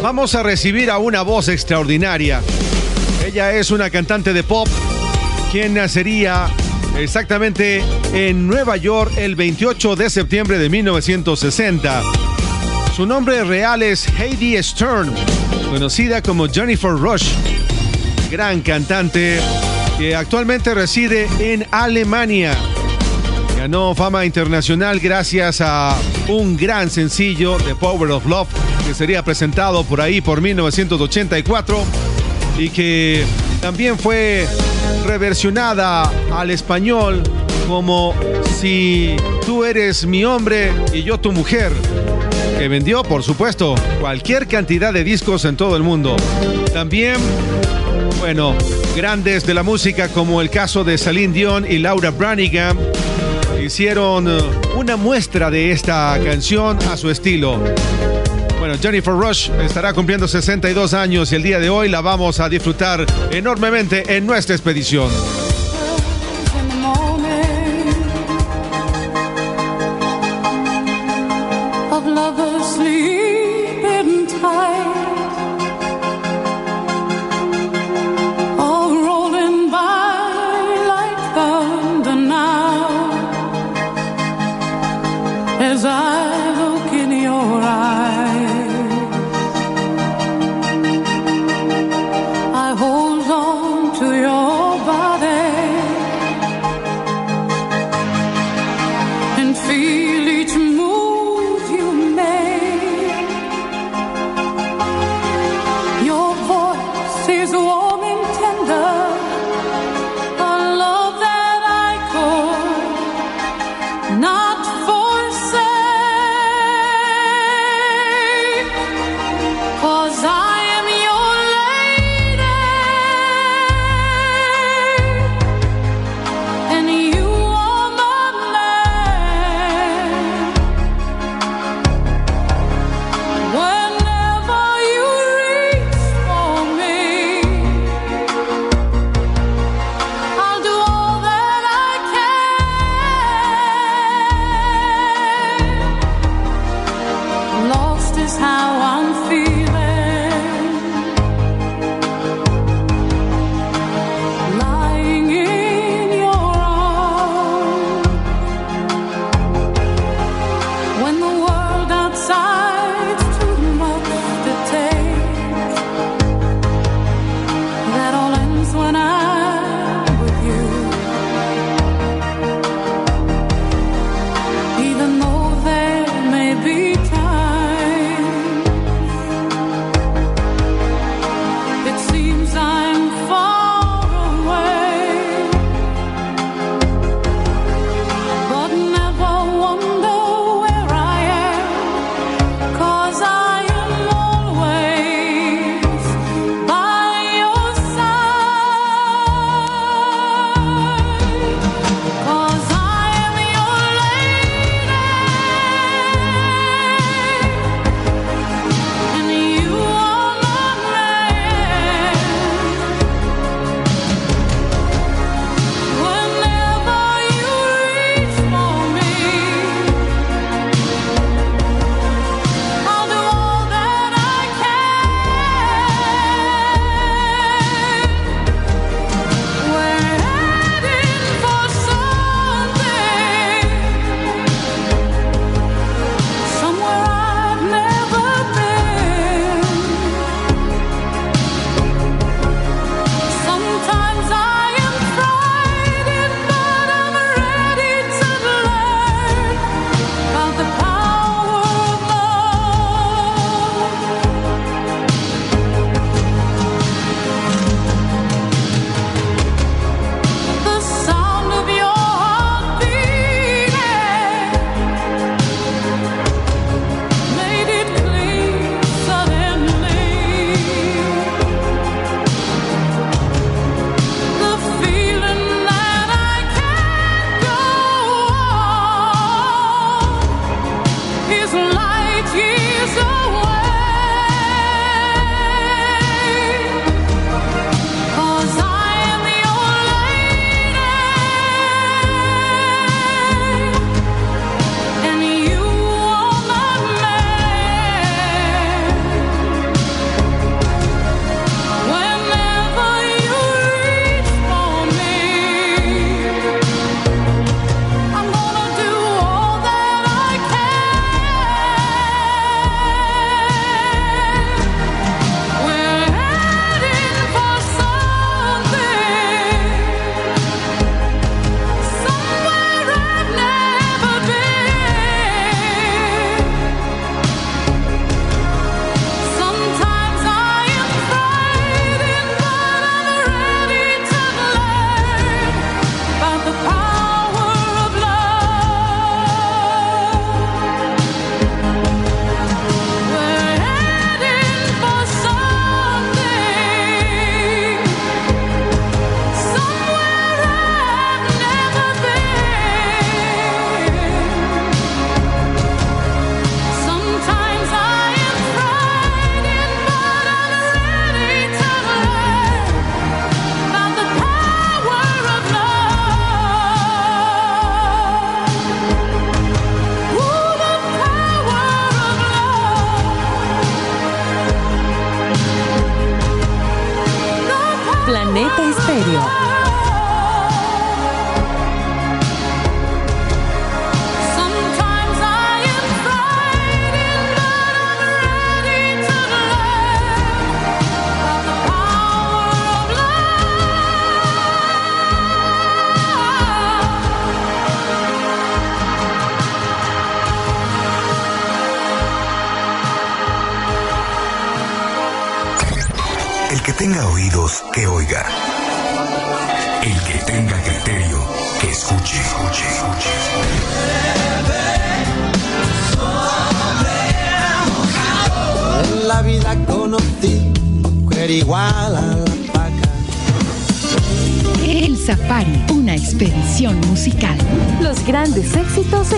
vamos a recibir a una voz extraordinaria. Ella es una cantante de pop, quien nacería exactamente en Nueva York el 28 de septiembre de 1960. Su nombre real es Heidi Stern, conocida como Jennifer Rush, gran cantante que actualmente reside en Alemania. Ganó fama internacional gracias a un gran sencillo de Power of Love que sería presentado por ahí por 1984 y que también fue reversionada al español como Si tú eres mi hombre y yo tu mujer, que vendió, por supuesto, cualquier cantidad de discos en todo el mundo. También, bueno, grandes de la música como el caso de Celine Dion y Laura Branigan hicieron eh, una muestra de esta canción a su estilo. Bueno, Jennifer Rush estará cumpliendo 62 años y el día de hoy la vamos a disfrutar enormemente en nuestra expedición.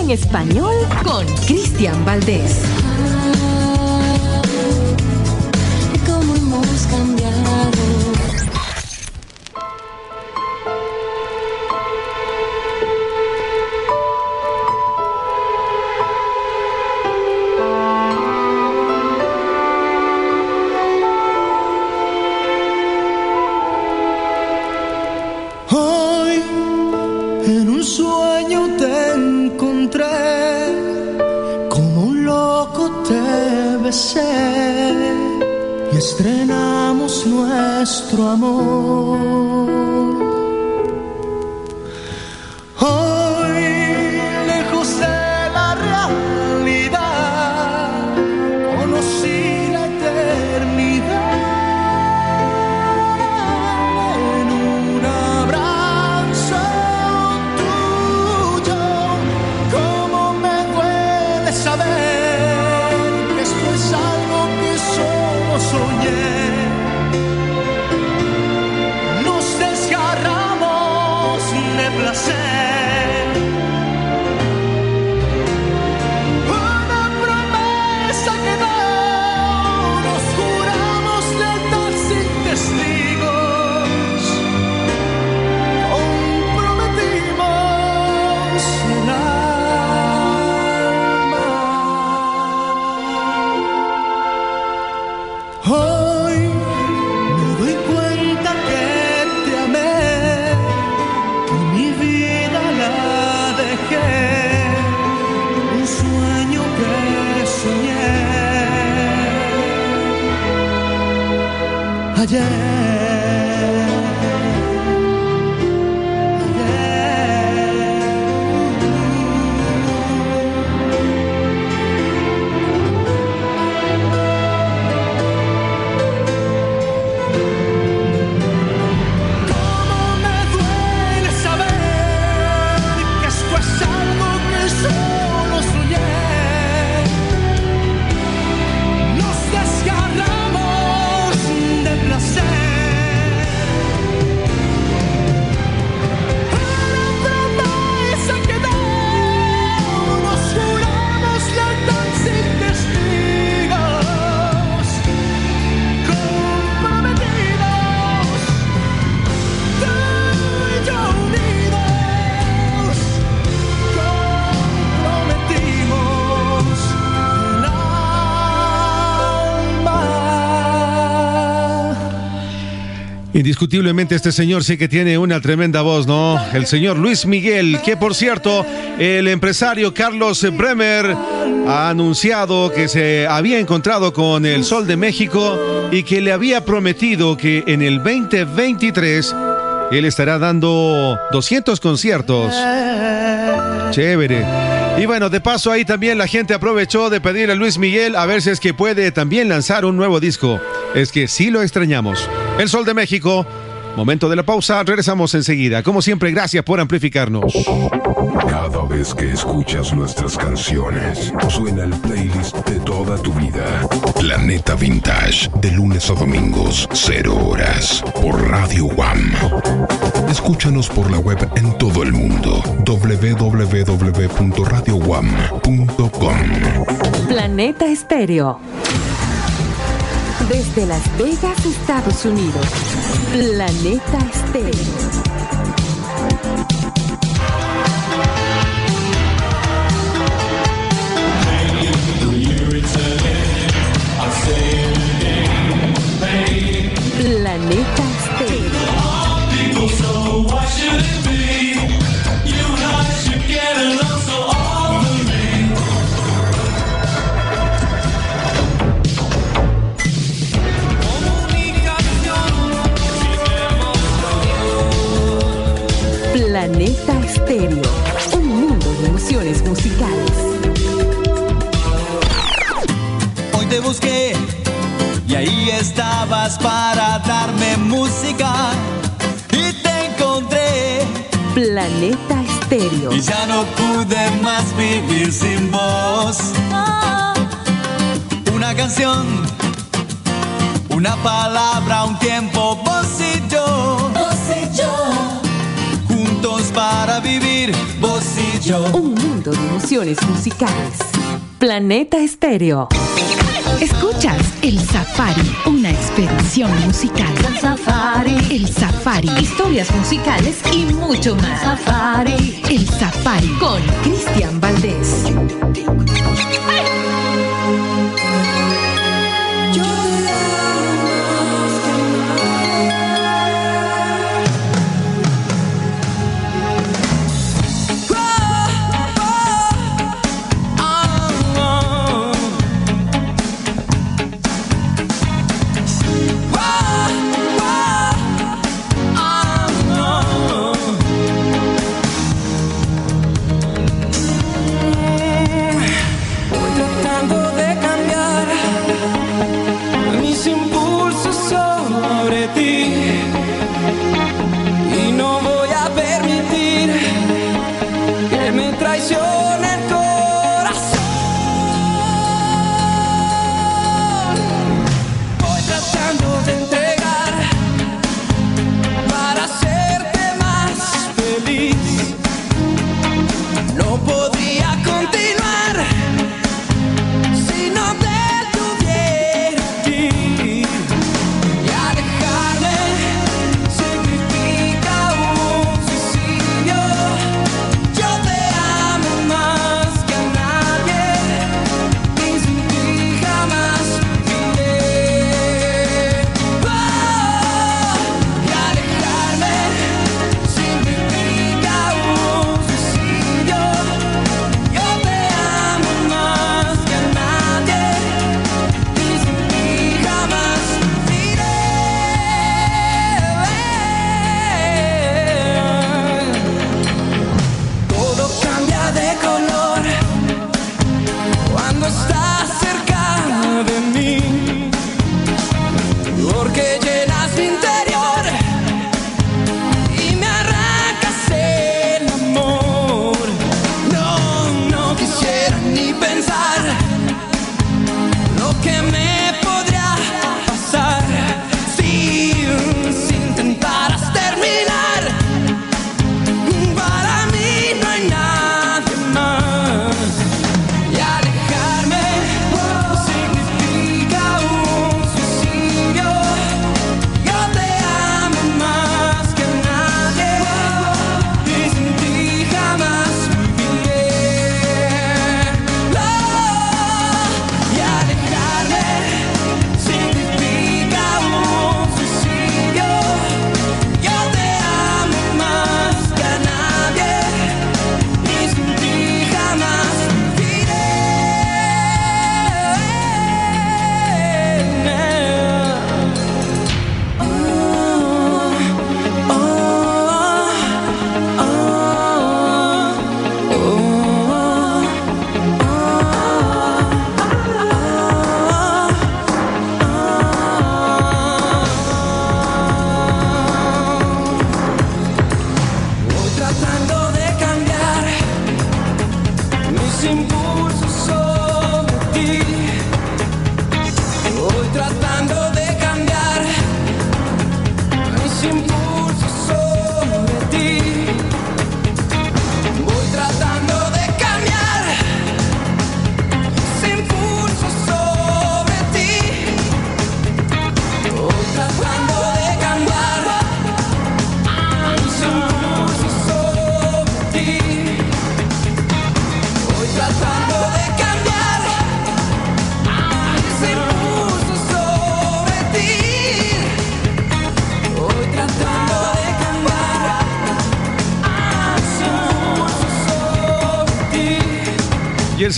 En español con Cristian Valdés. Indiscutiblemente este señor sí que tiene una tremenda voz, ¿no? El señor Luis Miguel, que por cierto, el empresario Carlos Bremer ha anunciado que se había encontrado con el Sol de México y que le había prometido que en el 2023 él estará dando 200 conciertos. Chévere. Y bueno, de paso ahí también la gente aprovechó de pedirle a Luis Miguel a ver si es que puede también lanzar un nuevo disco. Es que sí lo extrañamos. El Sol de México. Momento de la pausa, regresamos enseguida. Como siempre, gracias por amplificarnos. Cada vez que escuchas nuestras canciones, suena el playlist de toda tu vida. Planeta Vintage, de lunes a domingos, 0 horas, por Radio One. Escúchanos por la web en todo el mundo. www.radiowam.com. Planeta Estéreo. Desde Las Vegas, Estados Unidos. Planeta Estéreo. Planeta Estéreo, un mundo de emociones musicales. Hoy te busqué y ahí estabas para darme música y te encontré. Planeta Estéreo. Y ya no pude más vivir sin vos. Una canción, una palabra, un tiempo vos y yo. Un mundo de emociones musicales. Planeta Estéreo. Escuchas El Safari, una expedición musical. El Safari. El Safari. Historias musicales y mucho más. El Safari. El Safari con Cristian Valdés.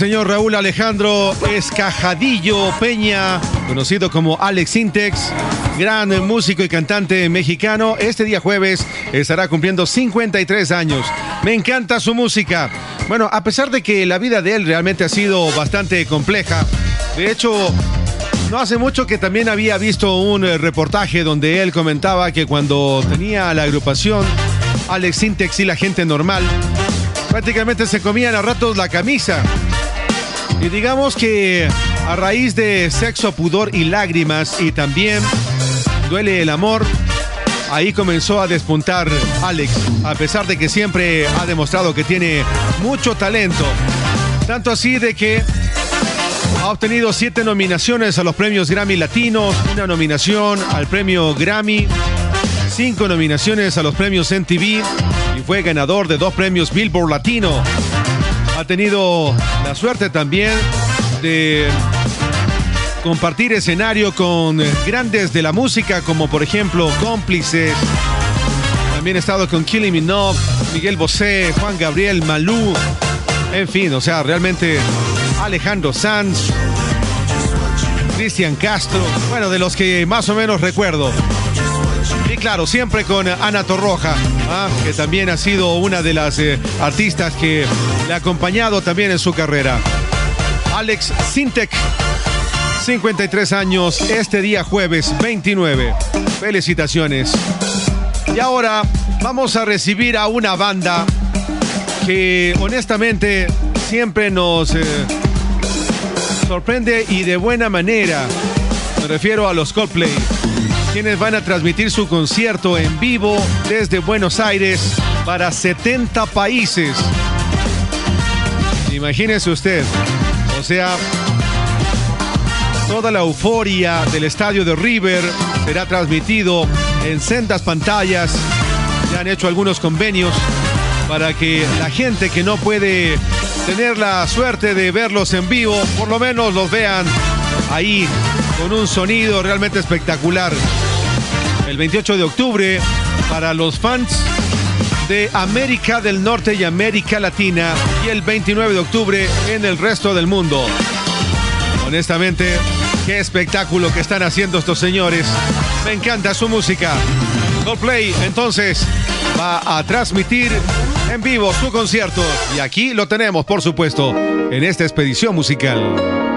señor Raúl Alejandro Escajadillo Peña, conocido como Alex Intex, gran músico y cantante mexicano, este día jueves estará cumpliendo 53 años. Me encanta su música. Bueno, a pesar de que la vida de él realmente ha sido bastante compleja, de hecho, no hace mucho que también había visto un eh, reportaje donde él comentaba que cuando tenía la agrupación Alex Intex y la gente normal, prácticamente se comían a ratos la camisa. Y digamos que a raíz de sexo, pudor y lágrimas y también duele el amor, ahí comenzó a despuntar Alex, a pesar de que siempre ha demostrado que tiene mucho talento. Tanto así de que ha obtenido siete nominaciones a los premios Grammy Latinos, una nominación al premio Grammy, cinco nominaciones a los premios MTV y fue ganador de dos premios Billboard Latino. Ha tenido la suerte también de compartir escenario con grandes de la música como por ejemplo Cómplices. También ha estado con Killing Minogue, Miguel Bosé, Juan Gabriel, Malú. En fin, o sea, realmente Alejandro Sanz, Cristian Castro, bueno, de los que más o menos recuerdo. Y claro, siempre con Ana Torroja, ¿ah? que también ha sido una de las eh, artistas que ha acompañado también en su carrera. Alex Sintek, 53 años, este día jueves 29. Felicitaciones. Y ahora vamos a recibir a una banda que honestamente siempre nos eh, sorprende y de buena manera. Me refiero a los Coldplay, quienes van a transmitir su concierto en vivo desde Buenos Aires para 70 países. Imagínese usted, o sea, toda la euforia del estadio de River será transmitido en sendas pantallas. Ya han hecho algunos convenios para que la gente que no puede tener la suerte de verlos en vivo, por lo menos los vean ahí con un sonido realmente espectacular. El 28 de octubre, para los fans de América del Norte y América Latina, y el 29 de octubre en el resto del mundo. Honestamente, qué espectáculo que están haciendo estos señores. Me encanta su música. Coldplay, entonces, va a transmitir en vivo su concierto. Y aquí lo tenemos, por supuesto, en esta expedición musical.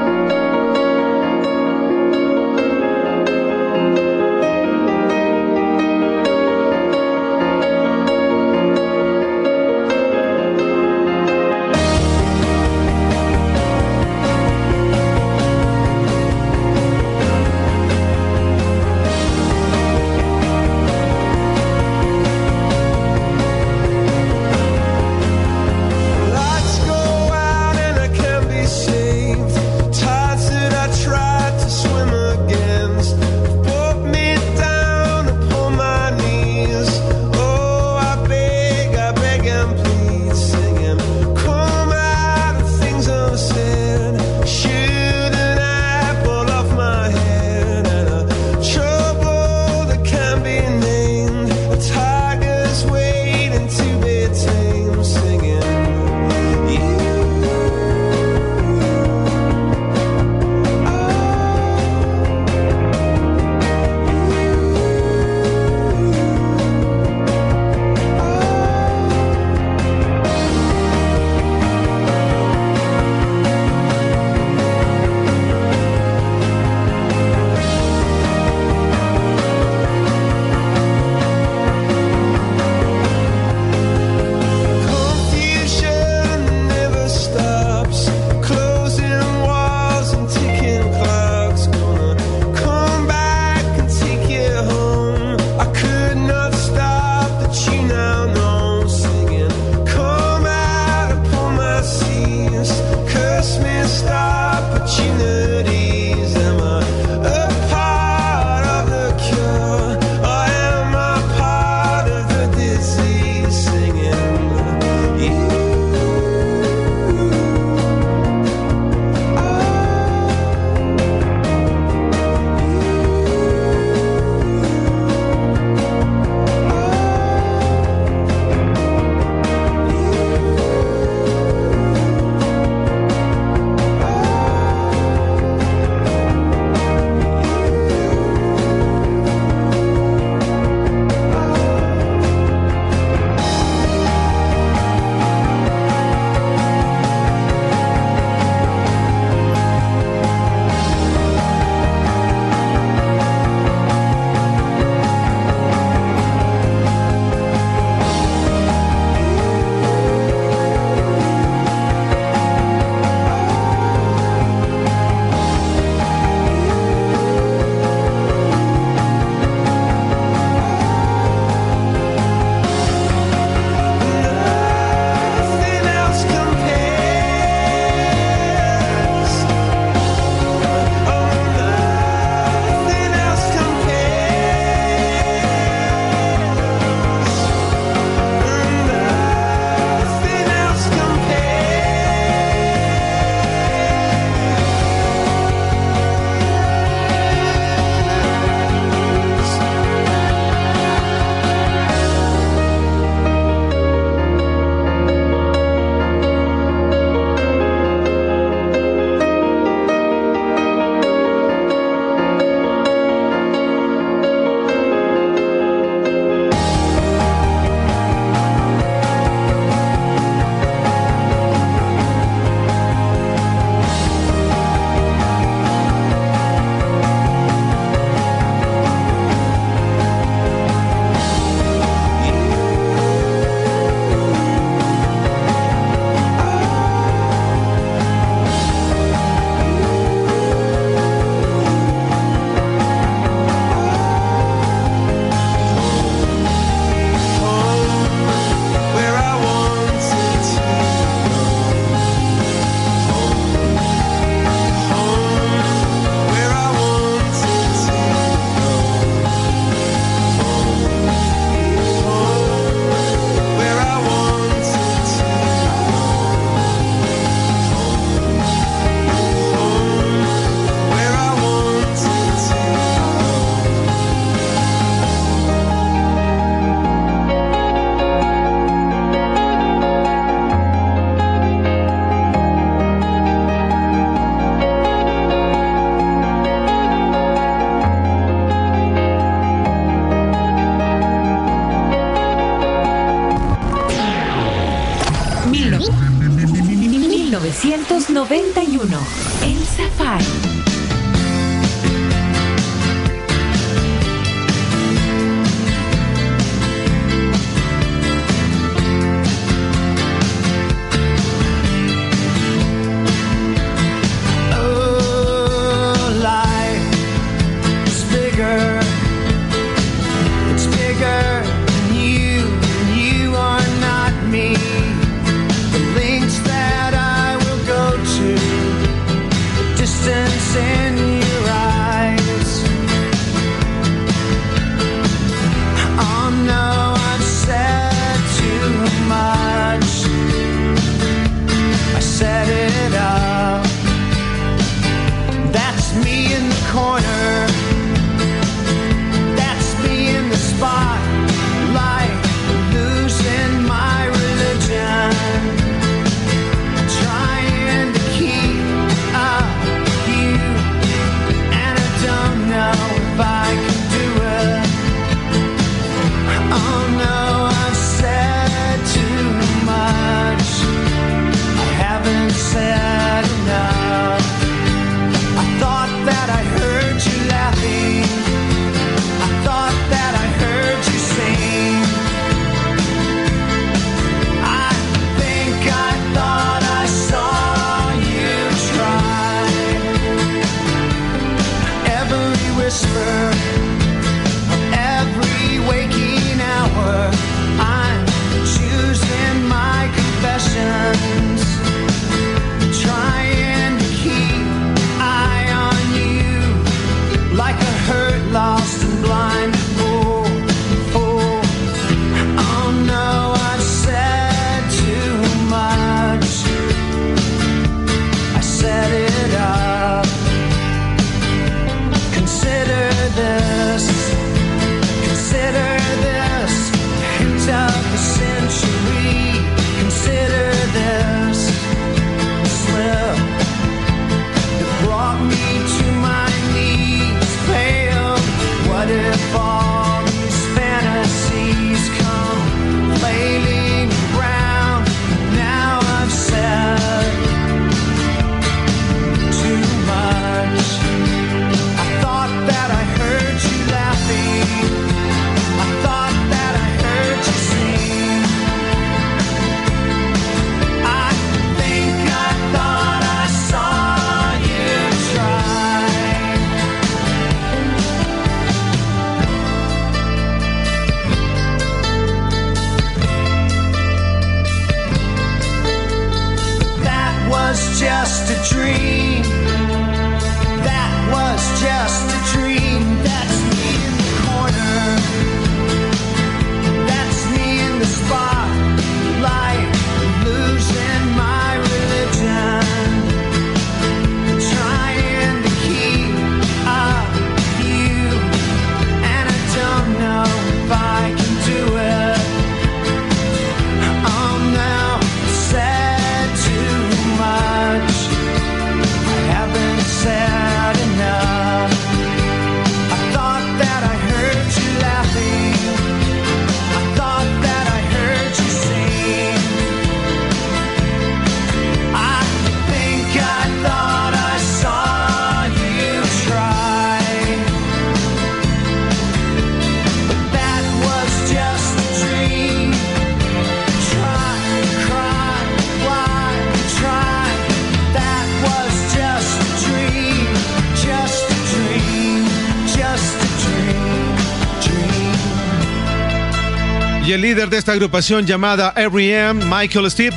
líder de esta agrupación llamada R.E.M., Michael Stipe,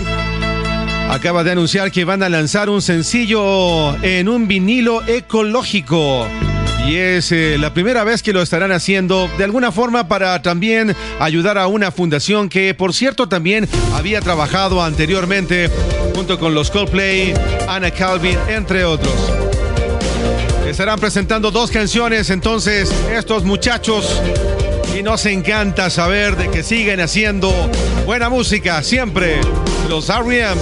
acaba de anunciar que van a lanzar un sencillo en un vinilo ecológico. Y es eh, la primera vez que lo estarán haciendo de alguna forma para también ayudar a una fundación que, por cierto, también había trabajado anteriormente junto con los Coldplay, Anna Calvin, entre otros. Estarán presentando dos canciones entonces estos muchachos y nos encanta saber de que siguen haciendo buena música siempre los R.E.M.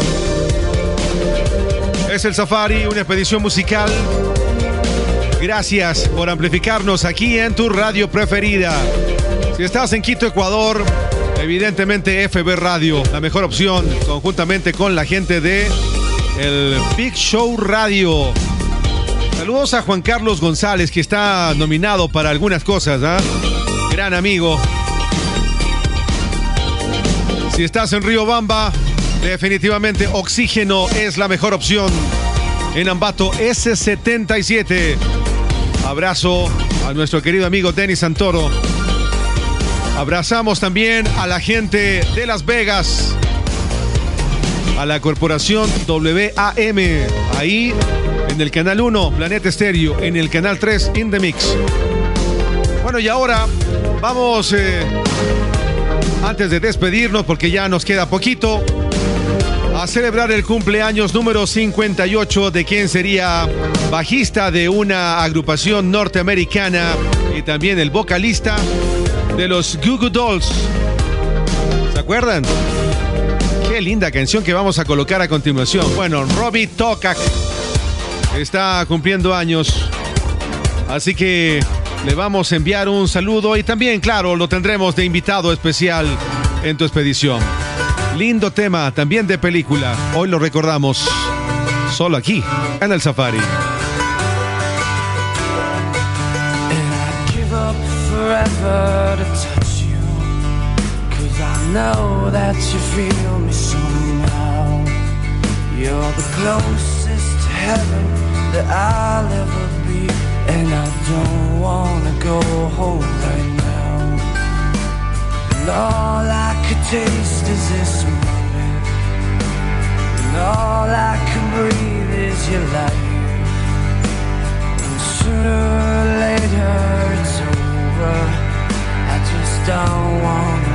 Es el Safari, una expedición musical. Gracias por amplificarnos aquí en tu radio preferida. Si estás en Quito, Ecuador, evidentemente FB Radio, la mejor opción, conjuntamente con la gente de el Big Show Radio. Saludos a Juan Carlos González, que está nominado para algunas cosas, ¿ah? Amigo. Si estás en Río Bamba, definitivamente Oxígeno es la mejor opción. En Ambato S77. Abrazo a nuestro querido amigo Denis Santoro. Abrazamos también a la gente de Las Vegas, a la corporación WAM, ahí en el canal 1, Planeta Estéreo, en el canal 3, In The Mix. Bueno, y ahora vamos, eh, antes de despedirnos, porque ya nos queda poquito, a celebrar el cumpleaños número 58 de quien sería bajista de una agrupación norteamericana y también el vocalista de los Goo Goo Dolls. ¿Se acuerdan? Qué linda canción que vamos a colocar a continuación. Bueno, Robbie Tokak está cumpliendo años. Así que le vamos a enviar un saludo y también, claro, lo tendremos de invitado especial en tu expedición. Lindo tema, también de película. Hoy lo recordamos solo aquí, en el Safari. You're the closest heaven that I'll ever be. And I don't wanna go home right now. And all I could taste is this moment. And all I can breathe is your light. And sooner or later it's over. I just don't wanna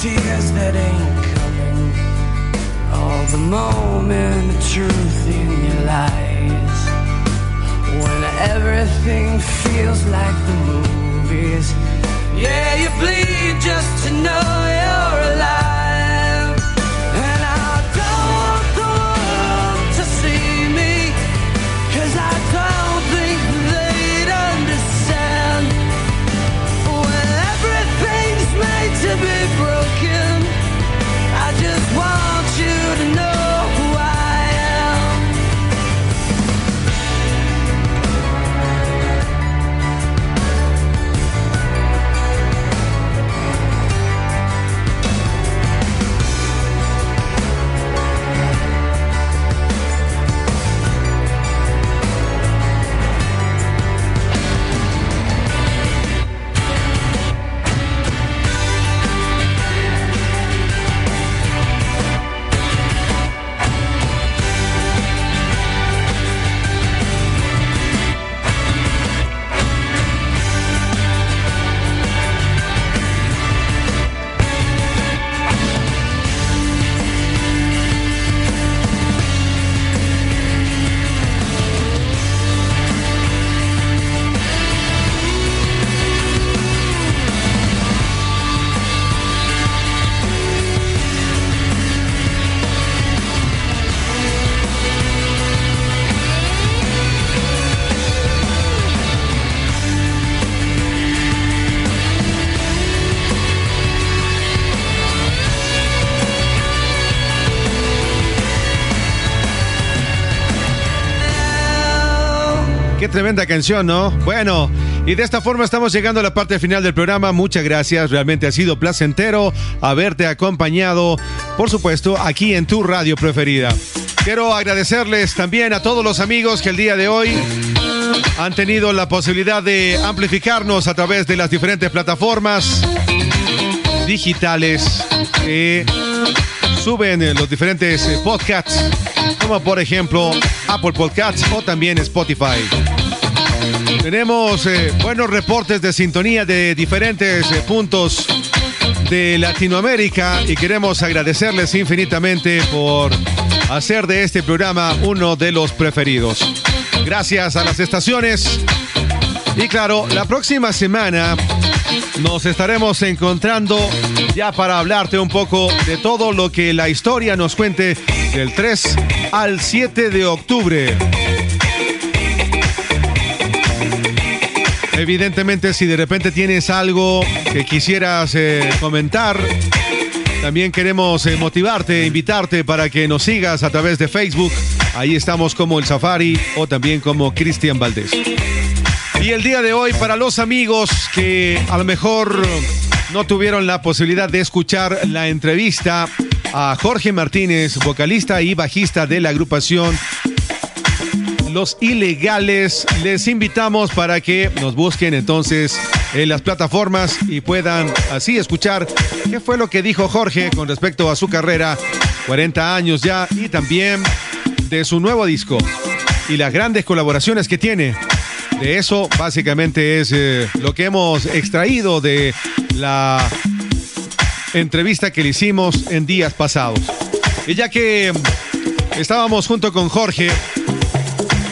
tears that ain't coming. All the moment of truth in your lies. When everything feels like the movies. Yeah, you bleed just to know you're alive. Tremenda canción, ¿no? Bueno, y de esta forma estamos llegando a la parte final del programa. Muchas gracias, realmente ha sido placentero haberte acompañado, por supuesto, aquí en tu radio preferida. Quiero agradecerles también a todos los amigos que el día de hoy han tenido la posibilidad de amplificarnos a través de las diferentes plataformas digitales que suben los diferentes podcasts, como por ejemplo Apple Podcasts o también Spotify. Tenemos eh, buenos reportes de sintonía de diferentes eh, puntos de Latinoamérica y queremos agradecerles infinitamente por hacer de este programa uno de los preferidos. Gracias a las estaciones. Y claro, la próxima semana nos estaremos encontrando ya para hablarte un poco de todo lo que la historia nos cuente del 3 al 7 de octubre. Evidentemente, si de repente tienes algo que quisieras eh, comentar, también queremos eh, motivarte, invitarte para que nos sigas a través de Facebook. Ahí estamos como El Safari o también como Cristian Valdés. Y el día de hoy, para los amigos que a lo mejor no tuvieron la posibilidad de escuchar la entrevista a Jorge Martínez, vocalista y bajista de la agrupación Los Ilegales, les invitamos para que nos busquen entonces en las plataformas y puedan así escuchar qué fue lo que dijo Jorge con respecto a su carrera, 40 años ya, y también de su nuevo disco y las grandes colaboraciones que tiene. De eso básicamente es eh, lo que hemos extraído de la entrevista que le hicimos en días pasados. Y ya que estábamos junto con Jorge,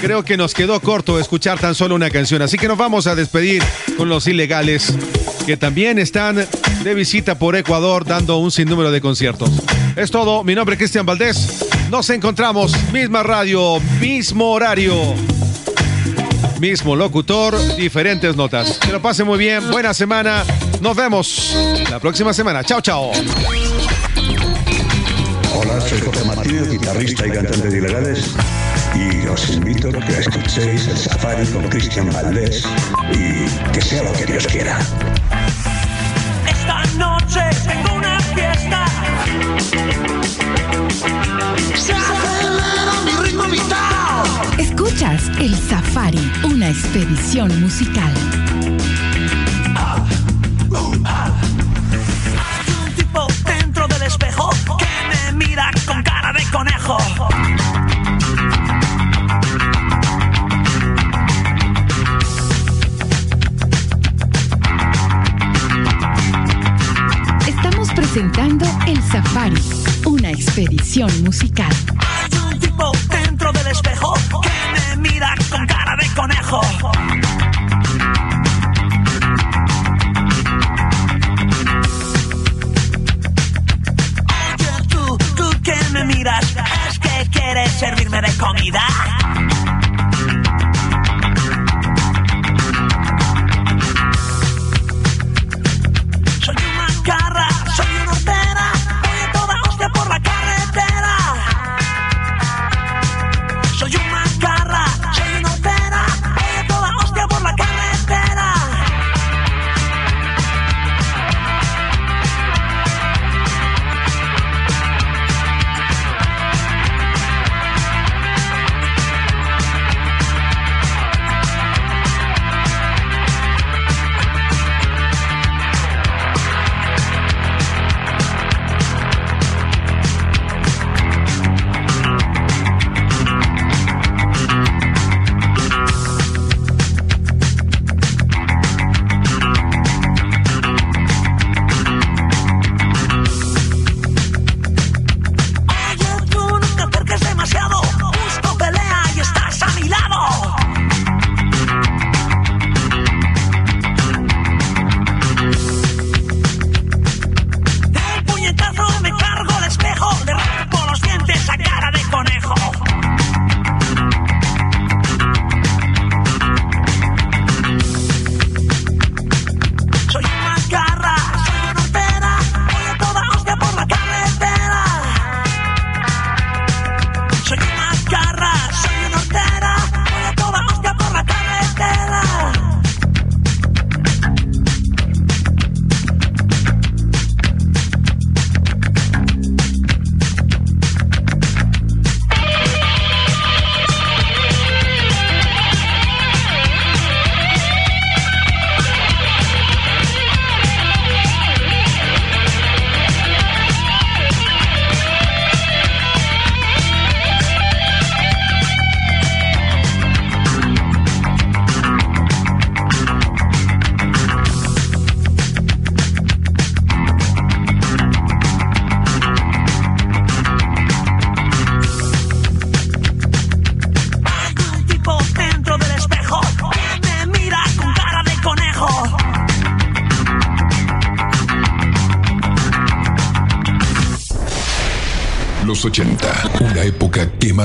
creo que nos quedó corto escuchar tan solo una canción, así que nos vamos a despedir con los ilegales que también están de visita por Ecuador dando un sinnúmero de conciertos. Es todo, mi nombre es Cristian Valdés. Nos encontramos, misma radio, mismo horario. Mismo locutor, diferentes notas. Que lo pase muy bien, buena semana. Nos vemos la próxima semana. Chao, chao. Hola, soy Jorge Martínez, guitarrista y cantante de Ilegales. Y os invito a que escuchéis el Safari con Cristian Valdés y que sea lo que Dios quiera. Esta noche tengo una fiesta. Se acelera mi ritmo vital. Escuchas El Safari, una expedición musical. Un tipo dentro del espejo que me mira con cara de conejo. Una expedición musical.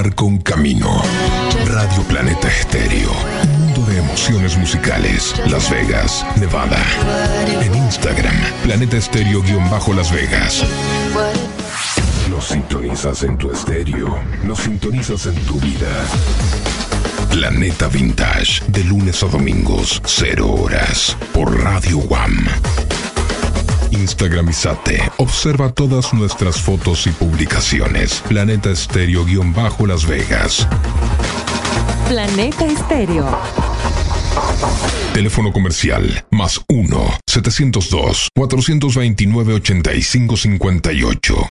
Marcó un camino. Radio Planeta Estéreo, un mundo de emociones musicales. Las Vegas, Nevada. En Instagram, Planeta Estéreo-Las Vegas. Nos sintonizas en tu estéreo, nos sintonizas en tu vida. Planeta Vintage, de lunes a domingos, 0 horas, por Radio Guam. Instagramizate, observa todas nuestras fotos y publicaciones. Planeta Estéreo-Las Vegas. Planeta Estéreo. Teléfono comercial más 1-702-429-8558.